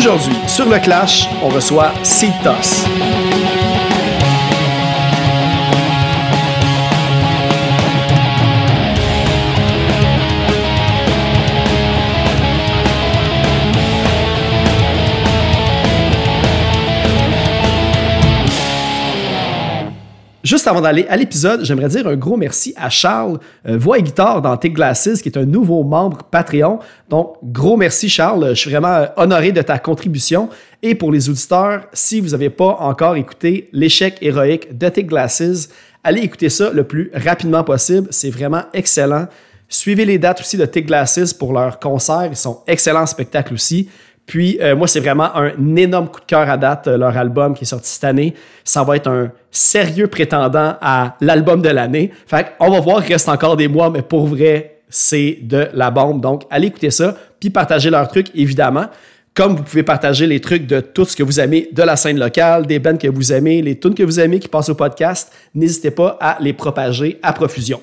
Aujourd'hui, sur le Clash, on reçoit Seed Toss. Juste avant d'aller à l'épisode, j'aimerais dire un gros merci à Charles, euh, voix et guitare dans Take Glasses, qui est un nouveau membre Patreon. Donc, gros merci Charles, je suis vraiment euh, honoré de ta contribution. Et pour les auditeurs, si vous n'avez pas encore écouté l'échec héroïque de Take Glasses, allez écouter ça le plus rapidement possible. C'est vraiment excellent. Suivez les dates aussi de Take Glasses pour leurs concerts. Ils sont excellents spectacles aussi. Puis euh, moi, c'est vraiment un énorme coup de cœur à date, euh, leur album qui est sorti cette année. Ça va être un sérieux prétendant à l'album de l'année. Fait on va voir, il reste encore des mois, mais pour vrai, c'est de la bombe. Donc, allez écouter ça, puis partagez leurs trucs, évidemment. Comme vous pouvez partager les trucs de tout ce que vous aimez de la scène locale, des bands que vous aimez, les tunes que vous aimez qui passent au podcast, n'hésitez pas à les propager à profusion.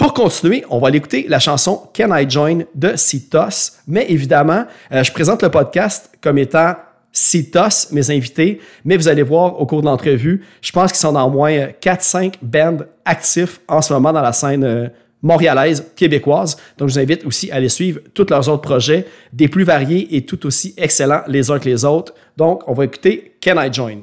Pour continuer, on va aller écouter la chanson Can I Join de Citos. Mais évidemment, euh, je présente le podcast comme étant Citos, mes invités. Mais vous allez voir au cours de l'entrevue, je pense qu'ils sont dans au moins 4-5 bands actifs en ce moment dans la scène euh, montréalaise, québécoise. Donc, je vous invite aussi à aller suivre tous leurs autres projets, des plus variés et tout aussi excellents les uns que les autres. Donc, on va écouter Can I Join?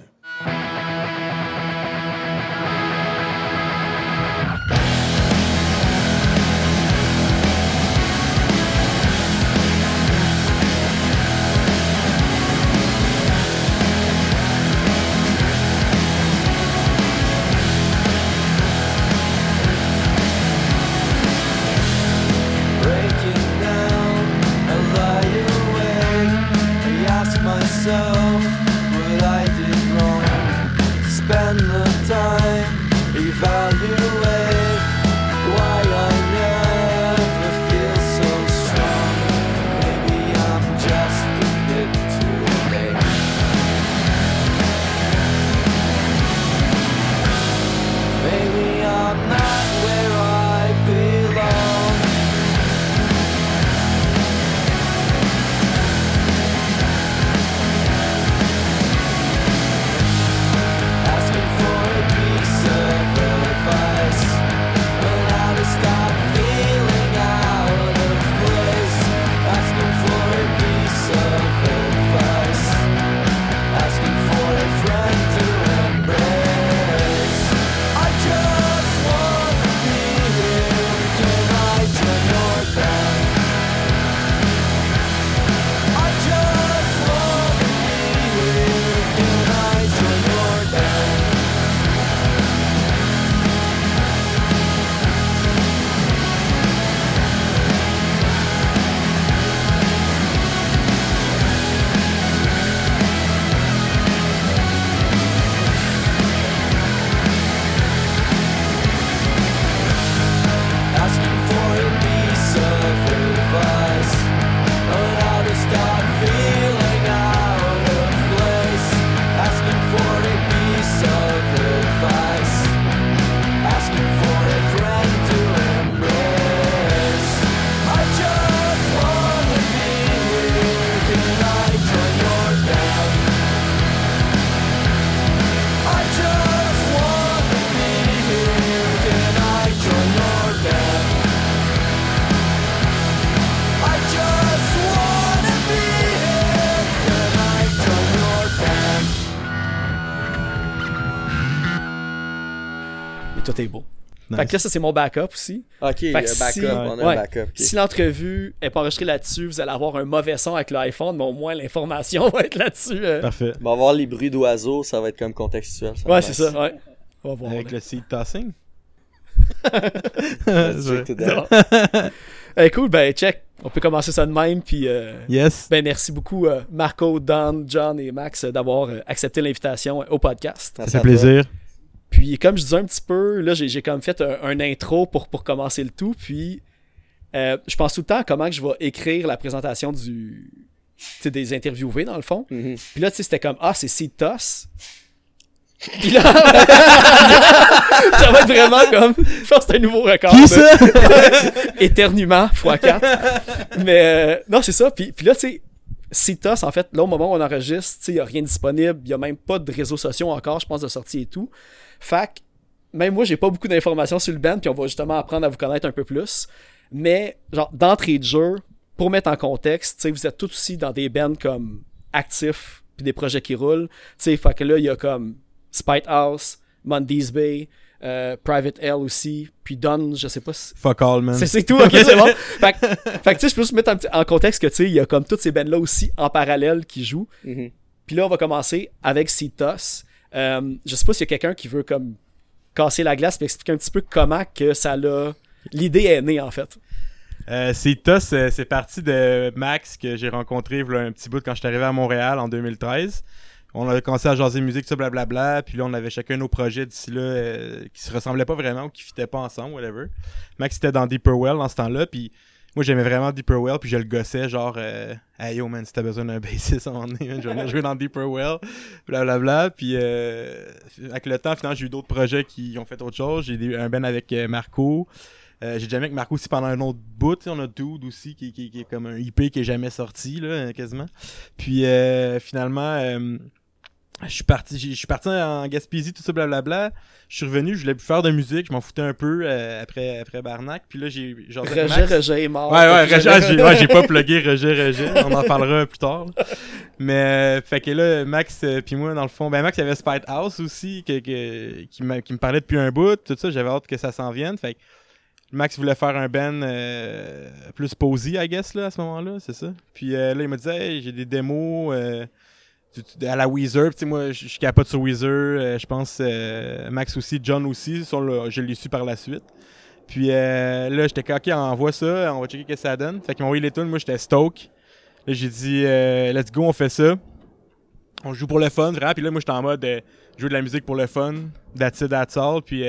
Fait que là, ça, c'est mon backup aussi. Ok, backup, si, on a un backup. Si l'entrevue est pas enregistrée là-dessus, vous allez avoir un mauvais son avec l'iPhone, mais au moins l'information va être là-dessus. Euh. Parfait. On va avoir les bruits d'oiseaux, ça va être comme contextuel. ouais, c'est ça, ouais. On va voir. Avec le seed tossing? hey, cool, ben check. On peut commencer ça de même, puis euh, yes. ben merci beaucoup euh, Marco, Dan, John et Max d'avoir accepté l'invitation au podcast. Ça fait plaisir. Puis comme je disais un petit peu, là j'ai comme fait un, intro pour, pour commencer le tout. Puis euh, je pense tout le temps à comment je vais écrire la présentation du des interviewés dans le fond. Mm-hmm. Puis là tu sais c'était comme ah c'est Citos. Puis là ça va être vraiment comme je pense que c'est un nouveau record. Qui ça? Éternuement x4. Mais euh, non c'est ça. Puis, puis là tu sais CITOS, en fait, là, au moment où on enregistre, il n'y a rien disponible, il n'y a même pas de réseaux sociaux encore, je pense, de sortie et tout. Fac, même moi, j'ai pas beaucoup d'informations sur le band, puis on va justement apprendre à vous connaître un peu plus. Mais, genre, d'entrée de jeu, pour mettre en contexte, vous êtes tous aussi dans des bands comme actifs, puis des projets qui roulent. Tu fait que là, il y a comme Spite House, Mondays Bay, euh, Private L aussi, puis Don, je sais pas si... Fuck all, man. C'est tout, ok, c'est bon. fait, que, tu sais, je peux juste mettre en contexte que, tu sais, il y a comme toutes ces bands-là aussi en parallèle qui jouent. Mm-hmm. Puis là, on va commencer avec Citos. Euh, je sais pas s'il y a quelqu'un qui veut comme casser la glace et expliquer un petit peu comment que ça l'a... L'idée est née, en fait. Euh, Citos, euh, c'est parti de Max que j'ai rencontré un petit bout quand je suis arrivé à Montréal en 2013 on a commencé à jaser musique, ça, blablabla. Puis là, on avait chacun nos projets d'ici là euh, qui se ressemblaient pas vraiment ou qui fitaient pas ensemble, whatever. Max était dans Deeper Well dans ce temps-là. Puis moi, j'aimais vraiment Deeper Well. Puis je le gossais, genre, euh, hey yo, man, si t'as besoin d'un bassiste à un moment donné, je vais jouer dans Deeper Well. Blablabla. Puis euh, avec le temps, finalement, j'ai eu d'autres projets qui ont fait autre chose. J'ai eu un ben avec euh, Marco. Euh, j'ai jamais avec Marco aussi pendant un autre bout. On a Dude aussi qui, qui, qui, est comme un IP qui est jamais sorti, là, quasiment. Puis finalement, je suis parti je suis parti en Gaspésie tout ça blablabla. Je suis revenu je voulais plus faire de musique je m'en foutais un peu euh, après après Barnac. Puis là j'ai genre Roger Roger est mort. Ouais ouais Roger j'ai pas plugué Roger Roger. On en parlera plus tard. Mais euh, fait que là Max euh, puis moi dans le fond ben Max il y avait Spite House aussi qui, qui me parlait depuis un bout tout ça. J'avais hâte que ça s'en vienne. Fait que Max voulait faire un band plus posy I guess là à ce moment-là c'est ça. Puis là il me disait j'ai des démos à la Weezer. Tu sais, moi, je suis capote sur Weezer. Euh, je pense euh, Max aussi, John aussi. je l'ai su par la suite. Puis euh, là, j'étais OK, on envoie ça, on va checker ce que ça donne. Fait qu'ils m'ont envoyé les tunes, moi j'étais stoke. Là, j'ai dit let's go, on fait ça. On joue pour le fun, vraiment. Puis là, moi j'étais en mode jouer de la musique pour le fun. That's it, that's all. Puis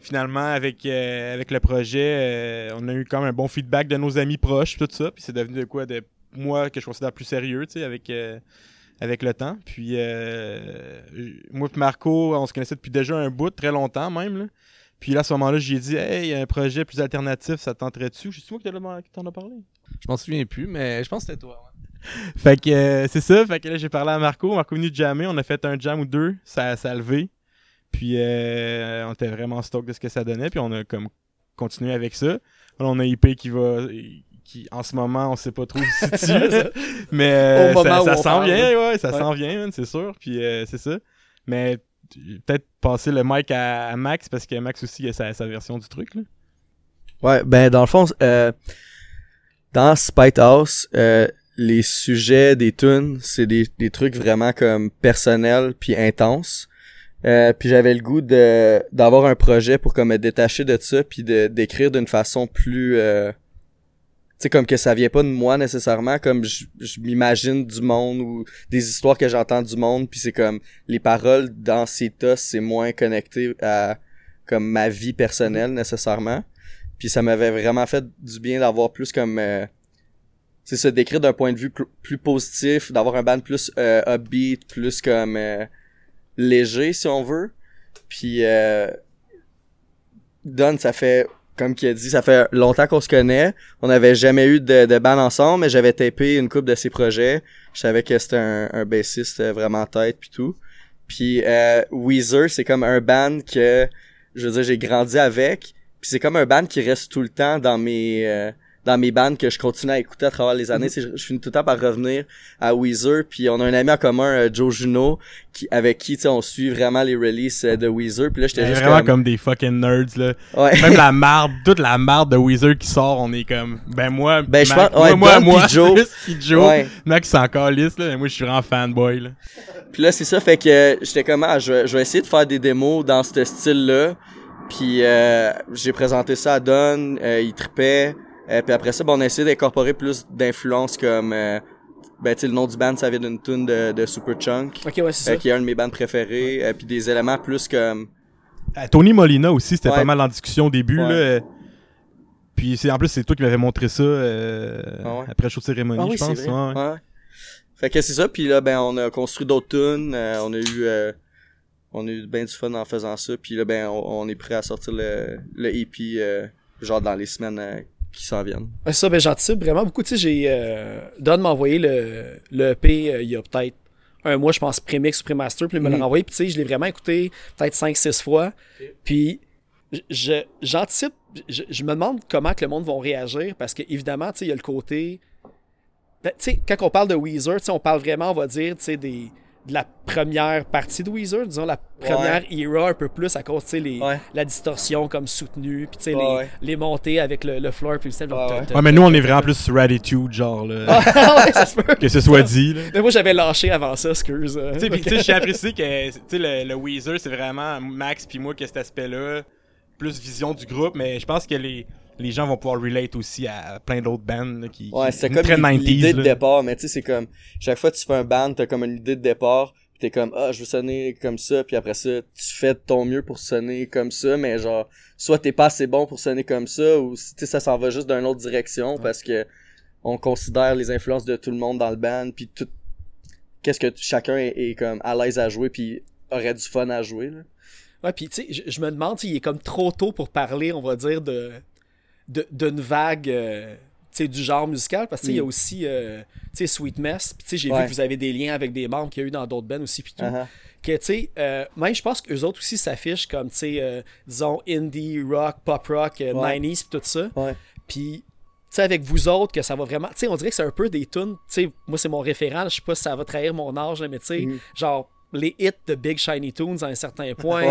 finalement, avec, avec le projet, on a eu quand même un bon feedback de nos amis proches, tout ça. Puis c'est devenu de quoi de moi que je considère plus sérieux, tu sais, avec avec le temps. Puis euh, moi et Marco, on se connaissait depuis déjà un bout, très longtemps même. Là. Puis là, à ce moment-là, j'ai dit Hey, il y a un projet plus alternatif, ça tenterait-tu? Je sais moi qui t'en as parlé. Je m'en souviens plus, mais je pense que c'était toi. fait que euh, c'est ça, fait que là j'ai parlé à Marco, Marco est venu jammer, on a fait un jam ou deux, ça, ça a levé. Puis euh, on était vraiment stock de ce que ça donnait, puis on a comme continué avec ça. Là, on a IP qui va qui en ce moment on sait pas trop où se situe. Mais euh, ça, s'en vient ouais ça s'en vient c'est sûr. Puis euh, c'est ça. Mais peut-être passer le mic à, Max parce que Max aussi a sa, version du truc là. ouais ben dans le fond euh, dans Spite House les sujets des tunes c'est des, des trucs vraiment comme personnels puis intenses. Puis j'avais le goût de d'avoir un projet pour comme me détacher de ça puis de d'écrire d'une façon plus c'est comme que ça vient pas de moi nécessairement comme je, m'imagine du monde ou des histoires que j'entends du monde puis c'est comme les paroles dans ces tas c'est moins connecté à comme ma vie personnelle nécessairement. Puis ça m'avait vraiment fait du bien d'avoir plus comme euh, c'est ça décrire d'un point de vue plus positif d'avoir un band plus euh, upbeat plus comme euh, léger si on veut. Puis euh, Don ça fait comme qui a dit, ça fait longtemps qu'on se connaît. On n'avait jamais eu de, de band ensemble, mais j'avais tapé une coupe de ses projets. Je savais que c'était un, un bassiste vraiment tête puis tout. Puis euh, Weezer, c'est comme un band que je veux dire j'ai grandi avec. Puis c'est comme un band qui reste tout le temps dans mes euh, dans mes bandes que je continue à écouter à travers les années. Mhm. Je, finis tout le temps par revenir à Weezer. Puis on a un ami en commun, euh, Joe Juno, qui, avec qui on suit vraiment les releases euh, de Weezer. Puis là, j'étais juste vraiment comme... des fucking nerds là. Ouais. Même la marde, toute la marde de Weezer qui sort, on est comme ben moi, ben je pense, ouais, moi, moi, Joe, Joe, ouais. mec c'est encore lisse là. Moi je suis vraiment fanboy là. Puis là c'est ça, fait que j'étais comme ah, je, vais essayer de faire des démos dans ce style là. Puis euh, j'ai présenté ça à Don, euh, il tripait. Euh, puis après ça, bon, on a essayé d'incorporer plus d'influences comme euh, ben tu le nom du band ça vient d'une tune de, de Super Chunk. Ok ouais, c'est euh, ça. qui est un de mes bands préférés. Euh, puis des éléments plus comme Tony Molina aussi c'était pas mal en discussion au début là. Puis c'est en plus c'est toi qui m'avais montré ça ah après le show de cérémonie ah, oui, je pense ouais. fait que c'est ça puis là ben on a construit d'autres tunes on a eu on a eu bien du fun en faisant ça puis là ben on, est prêt à sortir le le EP genre dans les semaines qui s'en viennent. Ouais, ça, ben j'anticipe vraiment beaucoup. Tu sais, j'ai. Euh, Don m'a envoyé le, le EP euh, il y a peut-être un mois, je pense, Premix ou Premaster, puis il me l'a Mhm. renvoyé. Puis tu sais, je l'ai vraiment écouté peut-être 5-6 fois. Puis je- j'anticipe, je, je me demande comment que le monde va réagir parce que évidemment, tu sais, il y a le côté. Ben, tu sais, quand on parle de Weezer, tu sais, on parle vraiment, on va dire, tu sais, des de la première partie de Weezer, disons la première era un peu plus à cause, tu sais, les, Ouais. la distorsion comme soutenue, puis tu sais, Ouais, les, ouais. les montées avec le, le floor, puis le Ouais, ouais. Ouais, mais nous, on est vraiment plus Raditude, genre, là, Ah ouais, ça se peut. que ce soit dit, là. Mais moi, j'avais lâché avant ça, excuse. Tu sais, pis tu sais, à préciser que tu sais, le, le Weezer, c'est vraiment Max puis moi qui a cet aspect-là, plus vision du groupe, mais je pense que les, les gens vont pouvoir relate aussi à plein d'autres bands là, qui, Ouais, c'est comme très l'i- 90s. l'idée de départ, mais tu sais, c'est comme, chaque fois que tu fais un band, t'as comme une idée de départ, pis t'es comme, ah, je veux sonner comme ça, puis après ça, tu fais de ton mieux pour sonner comme ça, mais genre, soit t'es pas assez bon pour sonner comme ça, ou tu sais, ça s'en va juste d'une autre direction, parce que on considère les influences de tout le monde dans le band, puis tout, qu'est-ce que chacun est, est comme à l'aise à jouer, puis aurait du fun à jouer, là. Ouais, puis tu sais, je, je me demande s'il est comme trop tôt pour parler, on va dire, de de- d'une vague euh, du genre musical, parce que tu sais, il y a Mm. aussi euh, Sweet Mess, puis j'ai vu que vous avez des liens avec des membres qu'il y a eu dans d'autres bands aussi, puis tout. Uh-huh. que tu euh, même je pense qu'eux autres aussi s'affichent comme, euh, disons, indie, rock, pop rock, euh, Ouais. 90s, puis tout ça. Puis, avec vous autres, que ça va vraiment. On dirait que c'est un peu des tunes. Moi, c'est mon référent. Je sais pas si ça va trahir mon âge, mais tu sais, Mhm. genre les hits de Big Shiny Tunes à un certain point. Ouais,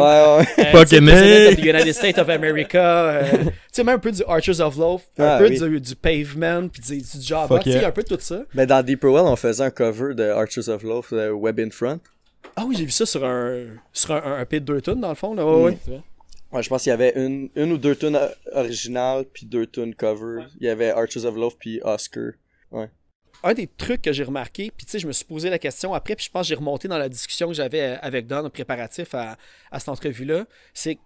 ouais. Euh, of the United States of America. euh, tu sais, même un peu du Archers of Love, un Ah, peu oui. du, du Pavement, puis du, du. Fuck Tu sais, yeah. un peu de tout ça. Mais dans Deeper Well, on faisait un cover de Archers of Love, euh, Web in Front. Ah oui, j'ai vu ça sur un, sur un, un, un EP de deux tunes, dans le fond. Là. Ouais, Mhm. ouais, vrai. Ouais, je pense qu'il y avait une, une ou deux tunes originales, puis deux tunes cover. Il y avait Archers of Love, puis Oscar. Un des trucs que j'ai remarqué, puis tu sais, je me suis posé la question après, puis je pense que j'ai remonté dans la discussion que j'avais euh, avec Don, préparatif à, à cette entrevue-là, c'est que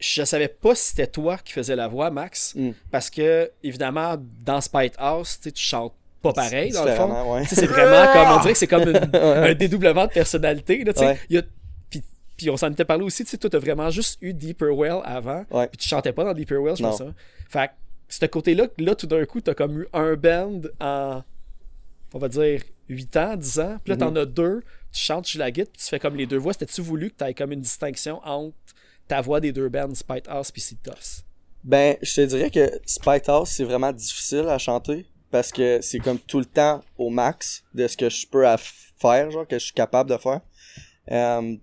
je savais pas si c'était toi qui faisais la voix, Max, Mm. parce que, évidemment, dans Spite House, tu chantes pas pareil, dans le fond. Ouais. C'est vraiment comme, on dirait que c'est comme une- un dédoublement de personnalité, là. Ouais. Y a- puis, puis on s'en était parlé aussi, tu sais, toi, t'as vraiment juste eu Deeper Well avant, puis tu chantais pas dans Deeper Well, je pense ça. Fait que, ce côté-là, là, tout d'un coup, t'as comme eu un band en, on va dire, 8 ans, 10 ans, puis là, t'en Mhm. as deux, tu chantes sur la guitare, puis tu fais comme les deux voix. C'était-tu voulu que t'aies comme une distinction entre ta voix des deux bands, Spite House puis Citos? Ben, je te dirais que Spite House, c'est vraiment difficile à chanter. Parce que c'est comme tout le temps au max de ce que je peux à faire, genre, que je suis capable de faire. Euh,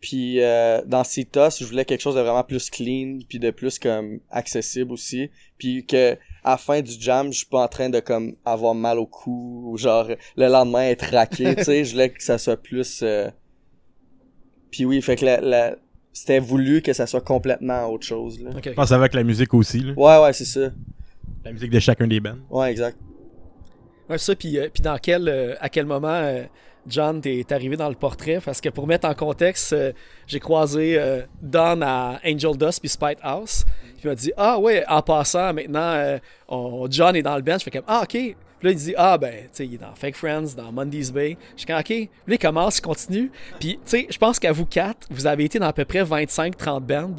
puis euh, dans Citos, je voulais quelque chose de vraiment plus clean, puis de plus comme accessible aussi. Puis que à la fin du jam, je suis pas en train de comme avoir mal au cou, ou genre le lendemain être raqué, tu sais. Je voulais que ça soit plus... euh, Puis oui, fait que la, la... c'était voulu que ça soit complètement autre chose, là. Je pense avec la musique aussi, là. Ouais, ouais, c'est ça. La musique de chacun des bands. Ouais, exact. Ouais, ça, puis, euh, puis dans quel, euh, à quel moment, euh, John, t'es arrivé dans le portrait? Parce que pour mettre en contexte, euh, j'ai croisé euh, Don à Angel Dust puis Spite House. Puis il m'a dit Ah ouais, en passant, maintenant, euh, on- John est dans le band. Je fais comme Ah, ok. Puis là, il dit Ah, ben, tu sais, il est dans Fake Friends, dans Monday's Bay. Je suis comme Ok. Puis là, il commence, il continue. Puis, tu sais, je pense qu'à vous quatre, vous avez été dans à peu près 25-30 bands.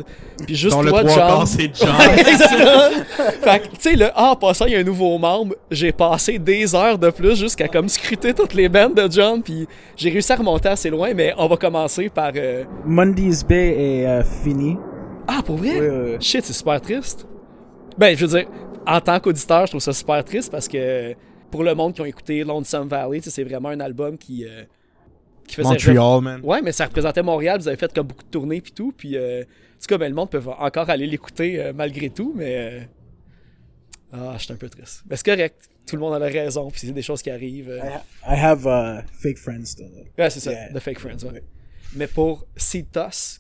Puis juste le toi, trois John. c'est John. Fait que, tu sais, le Ah, en passant, il y a un nouveau membre. J'ai passé des heures de plus jusqu'à comme scruter toutes les bandes de John. Puis j'ai réussi à remonter assez loin, mais on va commencer par. euh, Monday's Bay est euh, fini. Ah, pour vrai? Oui, oui, oui. Shit, c'est super triste. Ben, je veux dire, en tant qu'auditeur, je trouve ça super triste parce que pour le monde qui ont écouté Lonesome Valley, c'est vraiment un album qui. euh, qui faisait Montreal, man. Ouais, mais ça représentait Montréal. Vous avez fait comme beaucoup de tournées puis tout. Puis, euh, en tout cas, ben, le monde peut encore aller l'écouter euh, malgré tout, mais. euh, Ah, je suis un peu triste. Mais c'est correct. Tout le monde a la raison. Puis c'est des choses qui arrivent. euh. I, ha- I have uh, fake friends still. Though. Ouais, c'est ça. Yeah. The Fake Friends, ouais. Mais pour Citos,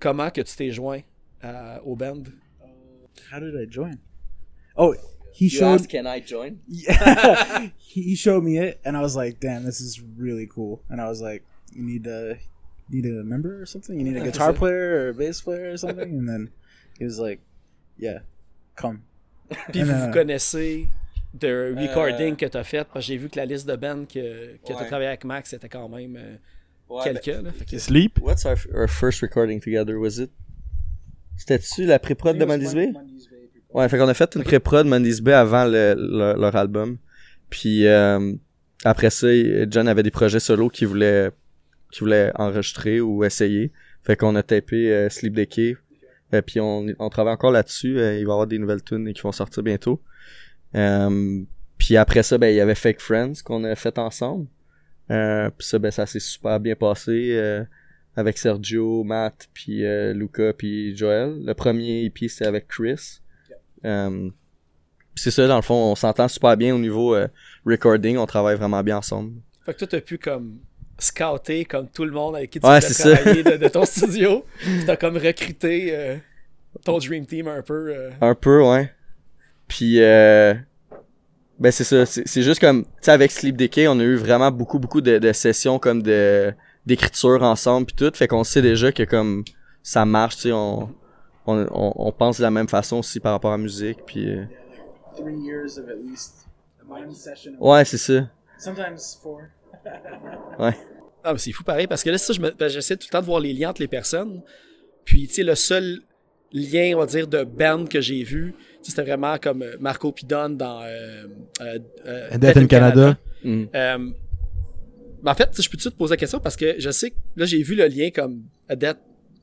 comment que tu t'es joint Uh, à- au band? Uh, how did I join? Oh, he You showed asked, can I join? Yeah, he showed me it, and I was like, "Damn, this is really cool." And I was like, "You need a need a member or something? You need a guitar player or a bass player or something?" And then he was like, "Yeah, come." Puis Non, vous non, vous connaissez de recording Euh, que tu as fait, parce que j'ai vu que la liste de bands que, que tu as travaillé avec Max était quand même euh, Ouais, ben, quelques. là. Fait que- Sleep. what's our, our first recording together, was it? C'était-tu la pré-prod de Monday's Bay? Ouais, fait qu'on a fait une pré-prod Mondays Bay avant le- le- leur album. Puis euh, après ça, John avait des projets solo qu'il voulait qu'il voulait enregistrer ou essayer. Fait qu'on a tapé euh, Sleep Decay. Euh, puis on, on travaille encore là-dessus. Euh, il va y avoir des nouvelles tunes qui vont sortir bientôt. Euh, puis après ça, ben il y avait Fake Friends qu'on a fait ensemble. Euh, puis ça, ben ça s'est super bien passé avec Sergio, Matt, puis euh, Luca, puis Joel. Le premier EP c'était avec Chris. Puis c'est ça, dans le fond, on s'entend super bien au niveau euh, recording, on travaille vraiment bien ensemble. Fait que toi, t'as pu comme scouter comme tout le monde avec qui tu Ouais, travailler de, de ton studio. T'as comme recruté euh, ton Dream Team un peu. euh. Un peu, ouais. Puis, euh, ben c'est ça, c'est c'est juste comme, tu sais, avec Sleep Decay, on a eu vraiment beaucoup, beaucoup de, de sessions comme de d'écriture ensemble puis tout, fait qu'on sait déjà que comme ça marche, tu sais, on, on, on, on pense de la même façon aussi par rapport à la musique, puis euh, Three years of at least one session. ouais, c'est ça. Sometimes four. Ah, mais c'est fou pareil, parce que là, ça, je me- ben, j'essaie tout le temps de voir les liens entre les personnes. Puis, tu sais, le seul lien, on va dire, de band que j'ai vu, tu sais, c'était vraiment comme euh, Marco Pidon dans euh, euh, euh, Death in Canada. Mm. Mais en fait, tu sais, je peux tout de suite poser la question? Parce que je sais que là, j'ai vu le lien comme A Death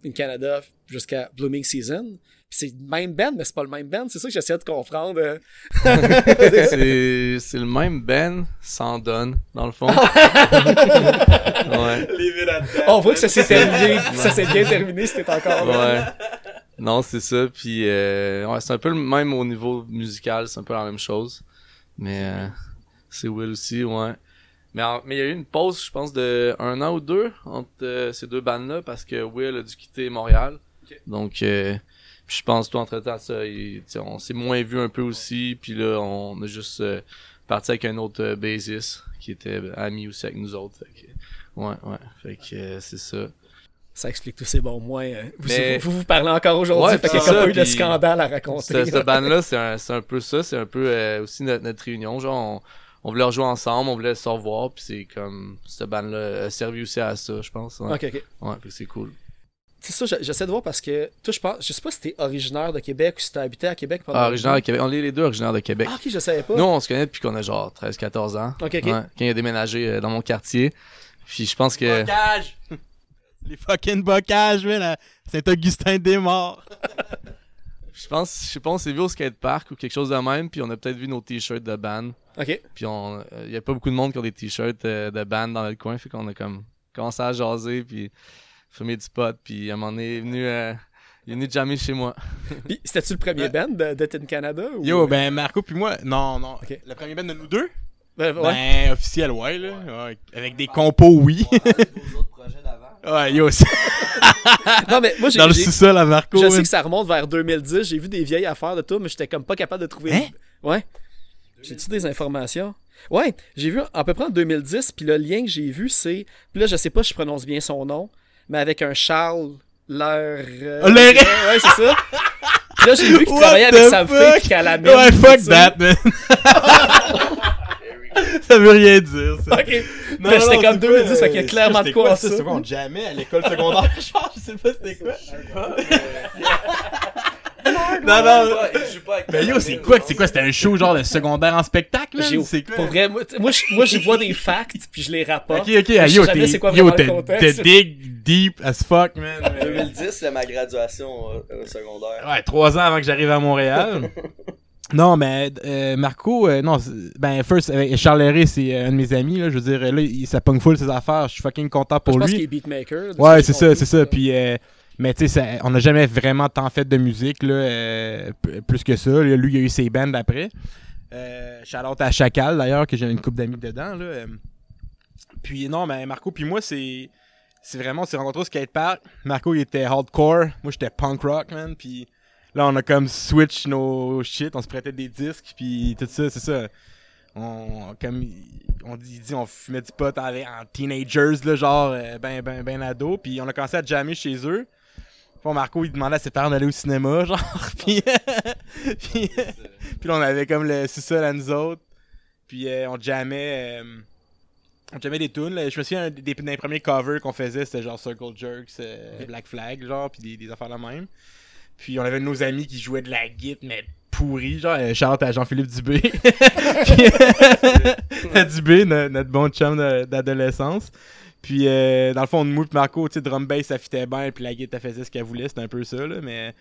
in Canada jusqu'à Blooming Season. C'est le même band, mais c'est pas le même band. C'est ça que j'essaie de comprendre. c'est c'est le même Ben sans donne, dans le fond. ouais. On voit que ça s'est terminé. ça s'est bien terminé, c'était encore là. Ouais. Non, c'est ça. Puis, euh, ouais, c'est un peu le même au niveau musical, c'est un peu la même chose. Mais euh, c'est Will aussi, ouais. Mais en- mais il y a eu une pause, je pense, de un an ou deux entre euh, ces deux bandes-là parce que Will a dû quitter Montréal. Donc, euh, puis je pense, toi, entre-temps, ça, il- tu sais, on s'est moins vu un peu aussi. Puis là, on a juste euh, parti avec un autre euh, bassiste qui était ami aussi avec nous autres. Fait que, ouais, ouais. Fait que euh, c'est ça. Ça explique tous ces bons mois. euh, Vous, Mais- vous vous parlez encore aujourd'hui. Ouais, fait qu'il y a pas eu de scandale à raconter. Cette, cette band-là, c'est un, c'est un peu ça. C'est un peu euh, aussi notre, notre réunion. Genre, on, on voulait rejouer ensemble, on voulait se revoir. Puis c'est comme. Cette band-là a servi aussi à ça, je pense. Ouais, Ok, ok. ouais c'est cool. C'est ça, je- j'essaie de voir parce que toi, je pense, je sais pas si t'es originaire de Québec ou si t'as habité à Québec pendant. Ah, originaire de Québec. On est les deux originaires de Québec. Ah, ok, je savais pas. Nous, on se connaît depuis qu'on a genre 13-14 ans. Ok, ok. Ouais, quand il a déménagé euh, dans mon quartier. Puis je pense que. Bocage! Les fucking bocages, man, à Saint-Augustin des morts. Je pense, je sais pas, on s'est vu au skatepark ou quelque chose de même. Puis on a peut-être vu nos t-shirts de band. Ok. Puis on, euh, y a pas beaucoup de monde qui ont des t-shirts euh, de band dans le coin, fait qu'on a comme commencé à jaser puis fumer du pot, puis à un moment donné, il est venu, euh, il est venu jammer chez moi. Puis, c'était-tu le premier band de in Canada? Ou... Yo, ben Marco puis moi, non, non. Ok. Le premier band de nous deux? Ben, ouais. Ben, officiel, ouais, là. Ouais, avec des compos, oui. Ouais, yo, Non, mais moi, j'ai. dans le sous-sol à Marco. Je sais que ça remonte vers 2010. J'ai vu des vieilles affaires de tout, mais j'étais comme pas capable de trouver. Hein? Ouais. J'ai-tu des informations? Ouais, j'ai vu à peu près en 2010, puis le lien que j'ai vu, c'est. Puis là, je sais pas si je prononce bien son nom, mais avec un Charles Leur. Leur- Ouais, c'est ça. Puis là, j'ai vu qu'il travaillait avec the Sam fuck? Fake Calamine. Ouais, fuck that, man. ça veut rien dire, ça. Ok. Mais c'était comme 2010, fait qu'il y a clairement de quoi en ça. C'est quoi, on jamais à l'école secondaire? Genre, je sais pas c'était quoi. non, non. Mais yo, c'est quoi? C'est quoi? C'était un show genre de secondaire en spectacle, C'est quoi? Pour vrai, moi, moi, je, moi, je vois des facts, puis je les rapporte. Ok, ok, Je sais yo, t'es, quoi t'es, dig deep as fuck, man. 2010, c'est ma graduation au, au secondaire. Ouais, trois ans avant que j'arrive à Montréal. Non, mais euh, Marco, euh, non, ben, first, avec Charles Herré, c'est euh, un de mes amis, là, je veux dire, là, il, ça pogne full ses affaires, je suis fucking content Je pour pense lui. qu'il est beatmaker. Ouais, c'est ça, c'est ça. Puis, euh, mais tu sais, on n'a jamais vraiment tant fait de musique, là, euh, plus que ça. Là, Lui, il a eu ses bands après. Euh, out à Chacal, d'ailleurs, que j'ai une couple d'amis dedans, là. Puis, non, mais Marco, puis moi, c'est. C'est vraiment, on s'est rencontrés au skatepark. Marco, il était hardcore. Moi, j'étais punk rock, man. Puis là, on a comme switch nos shit. On se prêtait des disques. Puis tout ça, c'est ça. On, comme on dit, on fumait du pot en, en teenagers, là, genre, euh, ben, ben, ben ado. Puis on a commencé à jammer chez eux. Puis Marco, il demandait à ses parents d'aller au cinéma, genre. puis, puis, puis là, on avait comme le sous-sol à nous autres. Puis euh, on jammait. euh, on jammait des tunes. là. Je me souviens, des, des premiers covers qu'on faisait, c'était genre Circle Jerks, euh, Black Flag, genre, puis des, des affaires la même. Puis on avait nos amis qui jouaient de la guitare, mais pourri. Genre, euh, Charlotte à Jean-Philippe Dubé. Puis, à Dubé, no- notre bon chum d'adolescence. Puis, euh, dans le fond, nous, pis Marco, tu sais, drum bass, ça fitait bien, puis la guitare faisait ce qu'elle voulait, c'était un peu ça, là, mais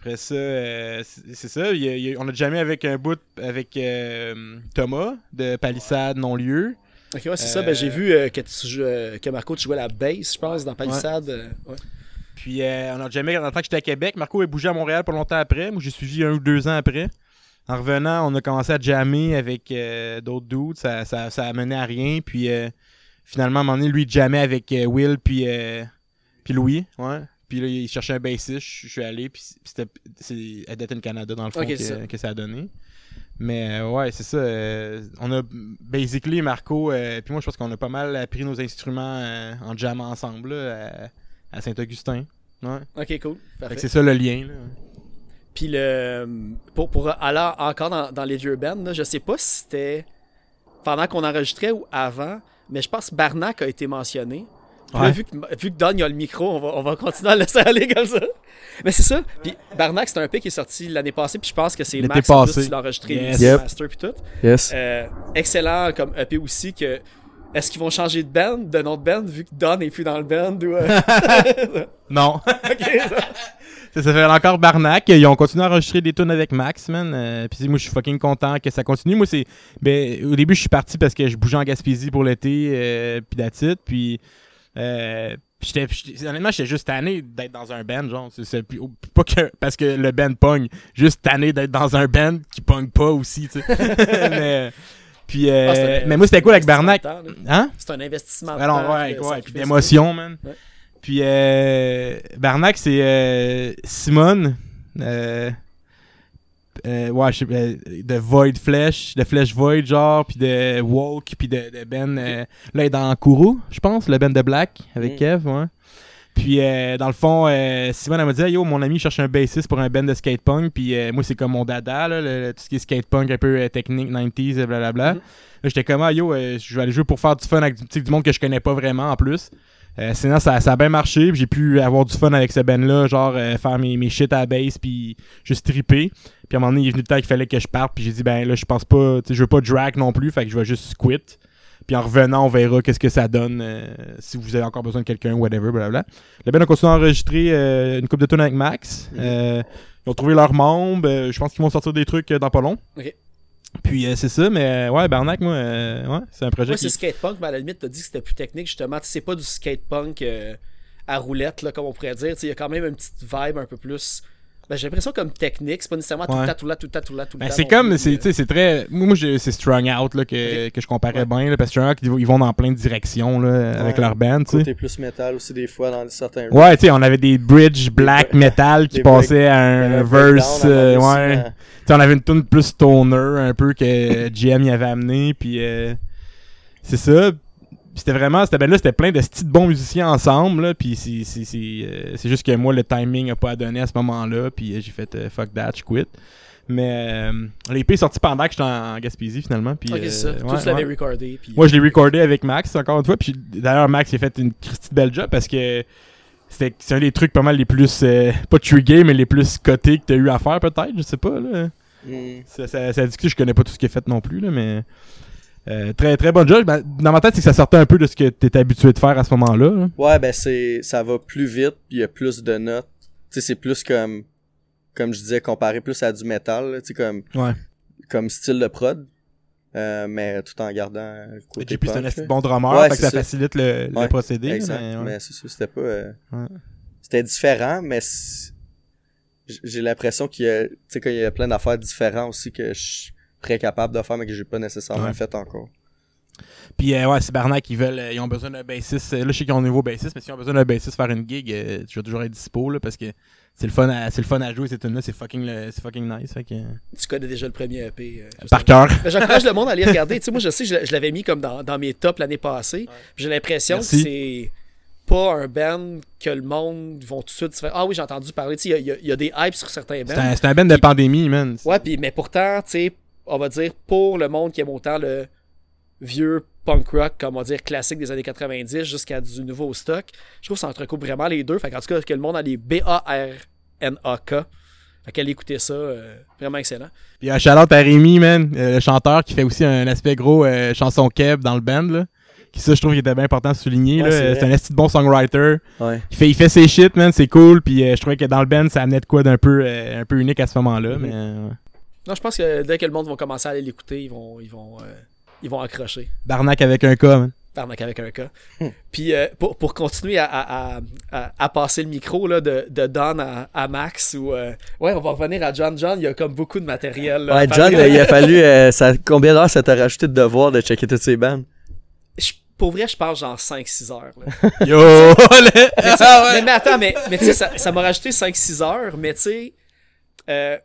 après ça, euh, c'est ça, il y a- il y a- on a déjà mis avec un bout avec euh, Thomas, de Palissade Non-Lieu. Ok, ouais, c'est ça. Euh, Ben, j'ai vu euh, que, tu joues- euh, que Marco, tu jouais la bass, je pense, dans Palissade. euh, ouais. Puis, euh, on a jamais, dans le temps que j'étais à Québec, Marco est bougé à Montréal pas longtemps après, moi j'ai suivi un ou deux ans après. En revenant, on a commencé à jammer avec euh, d'autres dudes, ça, ça, ça a mené à rien, puis euh, finalement, à un moment donné, lui, jammait avec euh, Will, puis, euh, puis Louis, ouais. Puis là, il cherchait un bassiste, je suis allé, puis c'était c'est Edmonton Canada, dans le fond, que, ça. que ça a donné. Mais ouais, c'est ça. euh, on a basically Marco, euh, puis moi je pense qu'on a pas mal appris nos instruments euh, en jam ensemble là, à, Saint-Augustin. Ouais. Ok, cool. Fait Parfait. que c'est ça le lien. Là. Puis le pour, pour aller encore dans, dans les vieux bands, là, je sais pas si c'était pendant qu'on enregistrait ou avant, mais je pense que Barnac a été mentionné. Là, vu, que, vu que Don il a le micro, on va, on va continuer à le laisser aller comme ça. Mais c'est ça. Puis Barnac, c'est un EP qui est sorti l'année passée, puis je pense que c'est Max passé. qui l'a enregistré, Yes. Yep. master puis tout. Yes. Euh, excellent comme EP aussi que est-ce qu'ils vont changer de band, de nom de band, vu que Don est plus dans le band ou euh, Non. ça- ça, fait encore Barnac. Ils ont continué à enregistrer des tunes avec Max, man. Euh, puis moi, je suis fucking content que ça continue. Moi, c'est. Ben, au début, je suis parti parce que je bougeais en Gaspésie pour l'été, euh, puis it. Puis. Euh, puis j'étais, honnêtement, j'étais juste tanné d'être dans un band, genre. C'est, pas que parce que le band pogne, juste tanné d'être dans un band qui pogne pas aussi, tu sais. mais, puis, euh, Ah, mais moi, c'était cool avec Barnac? Hein? C'est un investissement de Alors, temps, ouais, puis de ouais, puis sacrifice. d'émotion, man. Ouais. Puis euh, Barnac, c'est euh, Simone. Euh, ouais, je sais de Void Flesh, de Flesh Void, genre, puis de Walk, puis de, de Ben. là, il est dans Kourou, je pense, le Ben de Black, avec Mm. Kev, ouais. Puis, euh, dans le fond, euh, Simone, elle m'a dit Yo, mon ami cherche un bassiste pour un band de skatepunk. Puis, euh, moi, c'est comme mon dada, là, le- tout ce qui est skatepunk, un peu euh, technique, 90s, et blablabla. Mhm. Là, j'étais comme, ah, yo, euh, je vais aller jouer pour faire du fun avec du, monde que je connais pas vraiment en plus. Euh, sinon, ça, ça a bien marché. puis J'ai pu avoir du fun avec ce band-là, genre euh, faire mes, mes shit à la base, puis juste triper. Puis à un moment donné, il est venu le temps qu'il fallait que je parte. Puis j'ai dit, ben là, je pense pas, tu sais, je veux pas drag non plus, fait que je vais juste quit. Puis en revenant, on verra qu'est-ce que ça donne, euh, si vous avez encore besoin de quelqu'un, whatever, blablabla. Le band a continué à enregistrer euh, une coupe de tonnes avec Max. Euh, ils ont trouvé leurs membres. je pense qu'ils vont sortir des trucs dans pas long. Puis euh, c'est ça, mais euh, ouais, Barnac, moi, euh, ouais, c'est un projet Moi, qui... c'est skatepunk, mais à la limite, t'as dit que c'était plus technique, justement. C'est pas du skatepunk à roulette, là, comme on pourrait dire. Il y a quand même une petite vibe un peu plus. Ben, j'ai l'impression comme technique, c'est pas nécessairement tout le temps, tout temps, tout le temps, tout le temps, tout le Ben, temps c'est comme, c'est, euh. tu sais, c'est très. Moi, c'est Strung Out là, que, que je comparais Ouais. bien, là, parce que Strung Out, ils, vont- dans plein de directions là, avec leur band, tu sais. Côté plus métal aussi, des fois, dans certains. Ouais, tu sais, on avait des bridge black metal qui passaient à un verse, euh, ouais. sais, on avait une tune plus stoner un peu que GM y avait amené, puis euh, c'est ça. C'était vraiment, c'était ben là, c'était plein de petits bons musiciens ensemble, là, puis c'est, c'est, c'est, euh, c'est juste que moi, le timing a pas à donner à ce moment-là, puis euh, j'ai fait euh, fuck that, je quit. Mais euh, l'épée est sorti pendant que j'étais en Gaspésie finalement, puis Ok, c'est ça. euh, ouais, tu l'avais ouais. recordé. Puis... Moi, je l'ai recordé avec Max, encore une fois. Puis d'ailleurs, Max, il a fait une Christie belle job parce que c'était, c'est un des trucs pas mal les plus, euh, pas trigger, mais les plus cotés que t'as eu à faire, peut-être. Je sais pas, là. Mm. Ça, ça, ça dit que je connais pas tout ce qui est fait non plus, là, mais. Euh, très très bonne job. Ben, dans ma tête, c'est que ça sortait un peu de ce que t'étais habitué de faire à ce moment-là. là. Ouais, ben c'est ça va plus vite, puis il y a plus de notes. Tu sais, c'est plus comme comme je disais comparé plus à du métal, là, tu sais comme Ouais. comme style de prod. Euh, mais tout en gardant le côté JP, c'est un bon drummer, Ouais, fait que ça, ça. facilite le, le procédé. Exact, mais, ouais. mais c'est ça, c'était pas euh, Ouais. c'était différent, mais j'ai l'impression qu'il y a tu sais qu'il y a plein d'affaires différentes aussi que je très capable de faire mais que j'ai pas nécessairement Ouais. fait encore. Puis euh, ouais, c'est Barnac, ils veulent, euh, ils ont besoin d'un bassiste. Euh, Là, je sais qu'ils ont un nouveau bassiste, mais s'ils ont besoin d'un bassiste faire une gig, euh, je vais toujours être dispo là, parce que c'est le fun à, c'est le fun à jouer cette tune là, c'est fucking, le- c'est fucking nice. Fait que, Tu connais déjà le premier EP. euh, par cœur. J'encourage le monde à aller regarder. Tu sais, moi, je sais, je, l'a- je l'avais mis comme dans, dans mes tops l'année passée. J'ai l'impression que c'est pas un band que le monde vont tout de suite se faire Ah oui, j'ai entendu parler. Tu sais, il y, a- il y a des hypes sur certains C'est bands. un, c'est un band de pandémie, man. Ouais, puis, mais pourtant, tu sais, on va dire, pour le monde qui aime autant le vieux punk rock, comme on va dire, classique des années 90 jusqu'à du nouveau stock, je trouve que ça entrecoupe vraiment les deux. Fait en tout cas, que le monde a les B-A-R-N-A-K. Fait qu'elle écoutait ça, euh, vraiment excellent. Puis un shout-out à Rémi, man, euh, le chanteur qui fait aussi un aspect gros euh, chanson keb dans le band, là. Qui ça, je trouve qu'il était bien important de souligner, Ouais, là. c'est Euh, un esti de bon songwriter. Ouais. Il fait, il fait ses shit, man, c'est cool. Puis euh, je trouvais que dans le band, ça amenait de quoi d'un peu, euh, un peu unique à ce moment-là. Mais euh, Non, je pense que dès que le monde va commencer à aller l'écouter, ils vont, ils vont, euh, ils vont accrocher. Barnac avec un cas, man. Tarnac avec un cas. Puis euh, pour, pour continuer à, à, à, à passer le micro là, de, de Don à, à Max, ou euh, ouais, on va revenir à John. John, il y a comme beaucoup de matériel. là. Ouais, John, il a fallu. euh, ça, combien d'heures ça t'a rajouté de devoir de checker toutes ces bandes? Je- pour vrai, je pense genre 5-6 heures. là. Yo! le- Mais, tu sais, mais, mais attends, mais, mais tu sais, ça ça m'a rajouté 5-6 heures, mais tu sais, euh,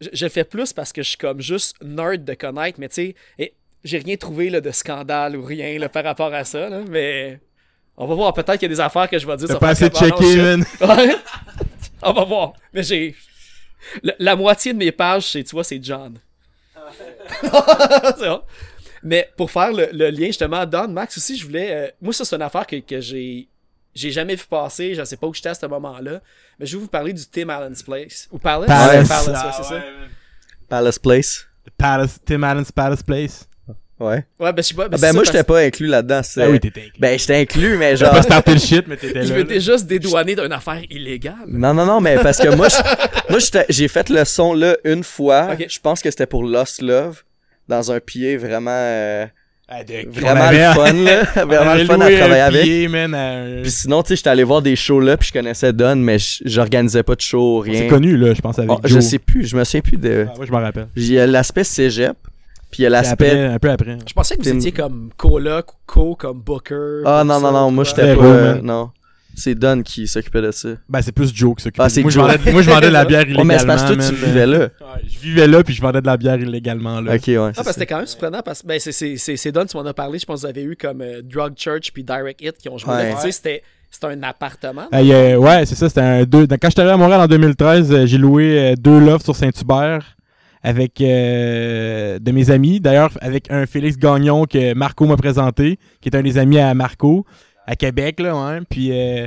je, je le fais plus parce que je suis comme juste nerd de connaître, mais tu sais, et j'ai rien trouvé là, de scandale ou rien là, par rapport à ça, là, mais on va voir, peut-être qu'il y a des affaires que je vais dire T'as sur pas assez Cabrera, checké, man. Ouais. on va voir, mais j'ai... La, la moitié de mes pages, c'est, tu vois, c'est John. C'est bon. Mais pour faire le, le lien justement, Don, Max aussi, je voulais. euh, moi, ça, c'est une affaire que, que j'ai. J'ai jamais vu passer, je sais pas où j'étais à ce moment-là, mais je vais vous parler du Tim Allen's Place. Ou Palace? Palace. Palace, ouais, Ah, c'est ça. Palace Place. Palace, Tim Allen's Palace Place. Ouais. Ouais, ben je sais pas. Ah, c'est ben, moi, parce- j'étais pas inclus là-dedans. c'est- Ah oui, t'étais inclus. Ben, j'étais inclus, mais J'ai genre. pas starté le shit, mais t'étais Je là. veux là. déjà se dédouaner d'une affaire illégale. Non, non, non, mais parce que moi, je- moi j'étais- j'ai fait le son là une fois. Ok. Je pense que c'était pour Lost Love. Dans un pied vraiment, euh, Ah, de- vraiment le fun, là. vraiment le fun à travailler avec. man, à Puis sinon, tu sais, j'étais allé voir des shows là, puis je connaissais Don, mais j'organisais pas de show, rien. C'est connu, là, je pense, avec Oh, je sais plus, je me souviens plus de. Ah, moi, je m'en rappelle. Il y a l'aspect cégep, puis il y a l'aspect. un peu après. Je pensais que vous étiez comme coloc ou co comme Booker. Ah non, non, non, moi j'étais pas. euh, non. C'est Don qui s'occupait de ça. Ben, c'est plus Joe qui s'occupe. Ah, c'est moi, je Joe. vendais, moi, je vendais de la bière Oh, illégalement. mais c'est parce que toi, tu vivais là. Ouais, je vivais là, puis je vendais de la bière illégalement, là. Ok, ouais. Ah, parce que ça. c'était quand même surprenant parce que ben, c'est- c'est c'est- c'est Don, tu m'en as parlé, je pense que vous avez eu comme euh, Drug Church puis Direct Hit qui ont joué là. Ouais. Puis, Tu sais, c'était c'était un appartement. A- ouais, c'est ça, c'était un deux. Quand j'étais allé à Montréal en 2013, euh, j'ai loué euh, deux lofts sur Saint-Hubert avec euh, de mes amis. D'ailleurs, avec un Félix Gagnon que Marco m'a présenté, qui est un des amis à Marco, à Québec, là, ouais. Puis euh,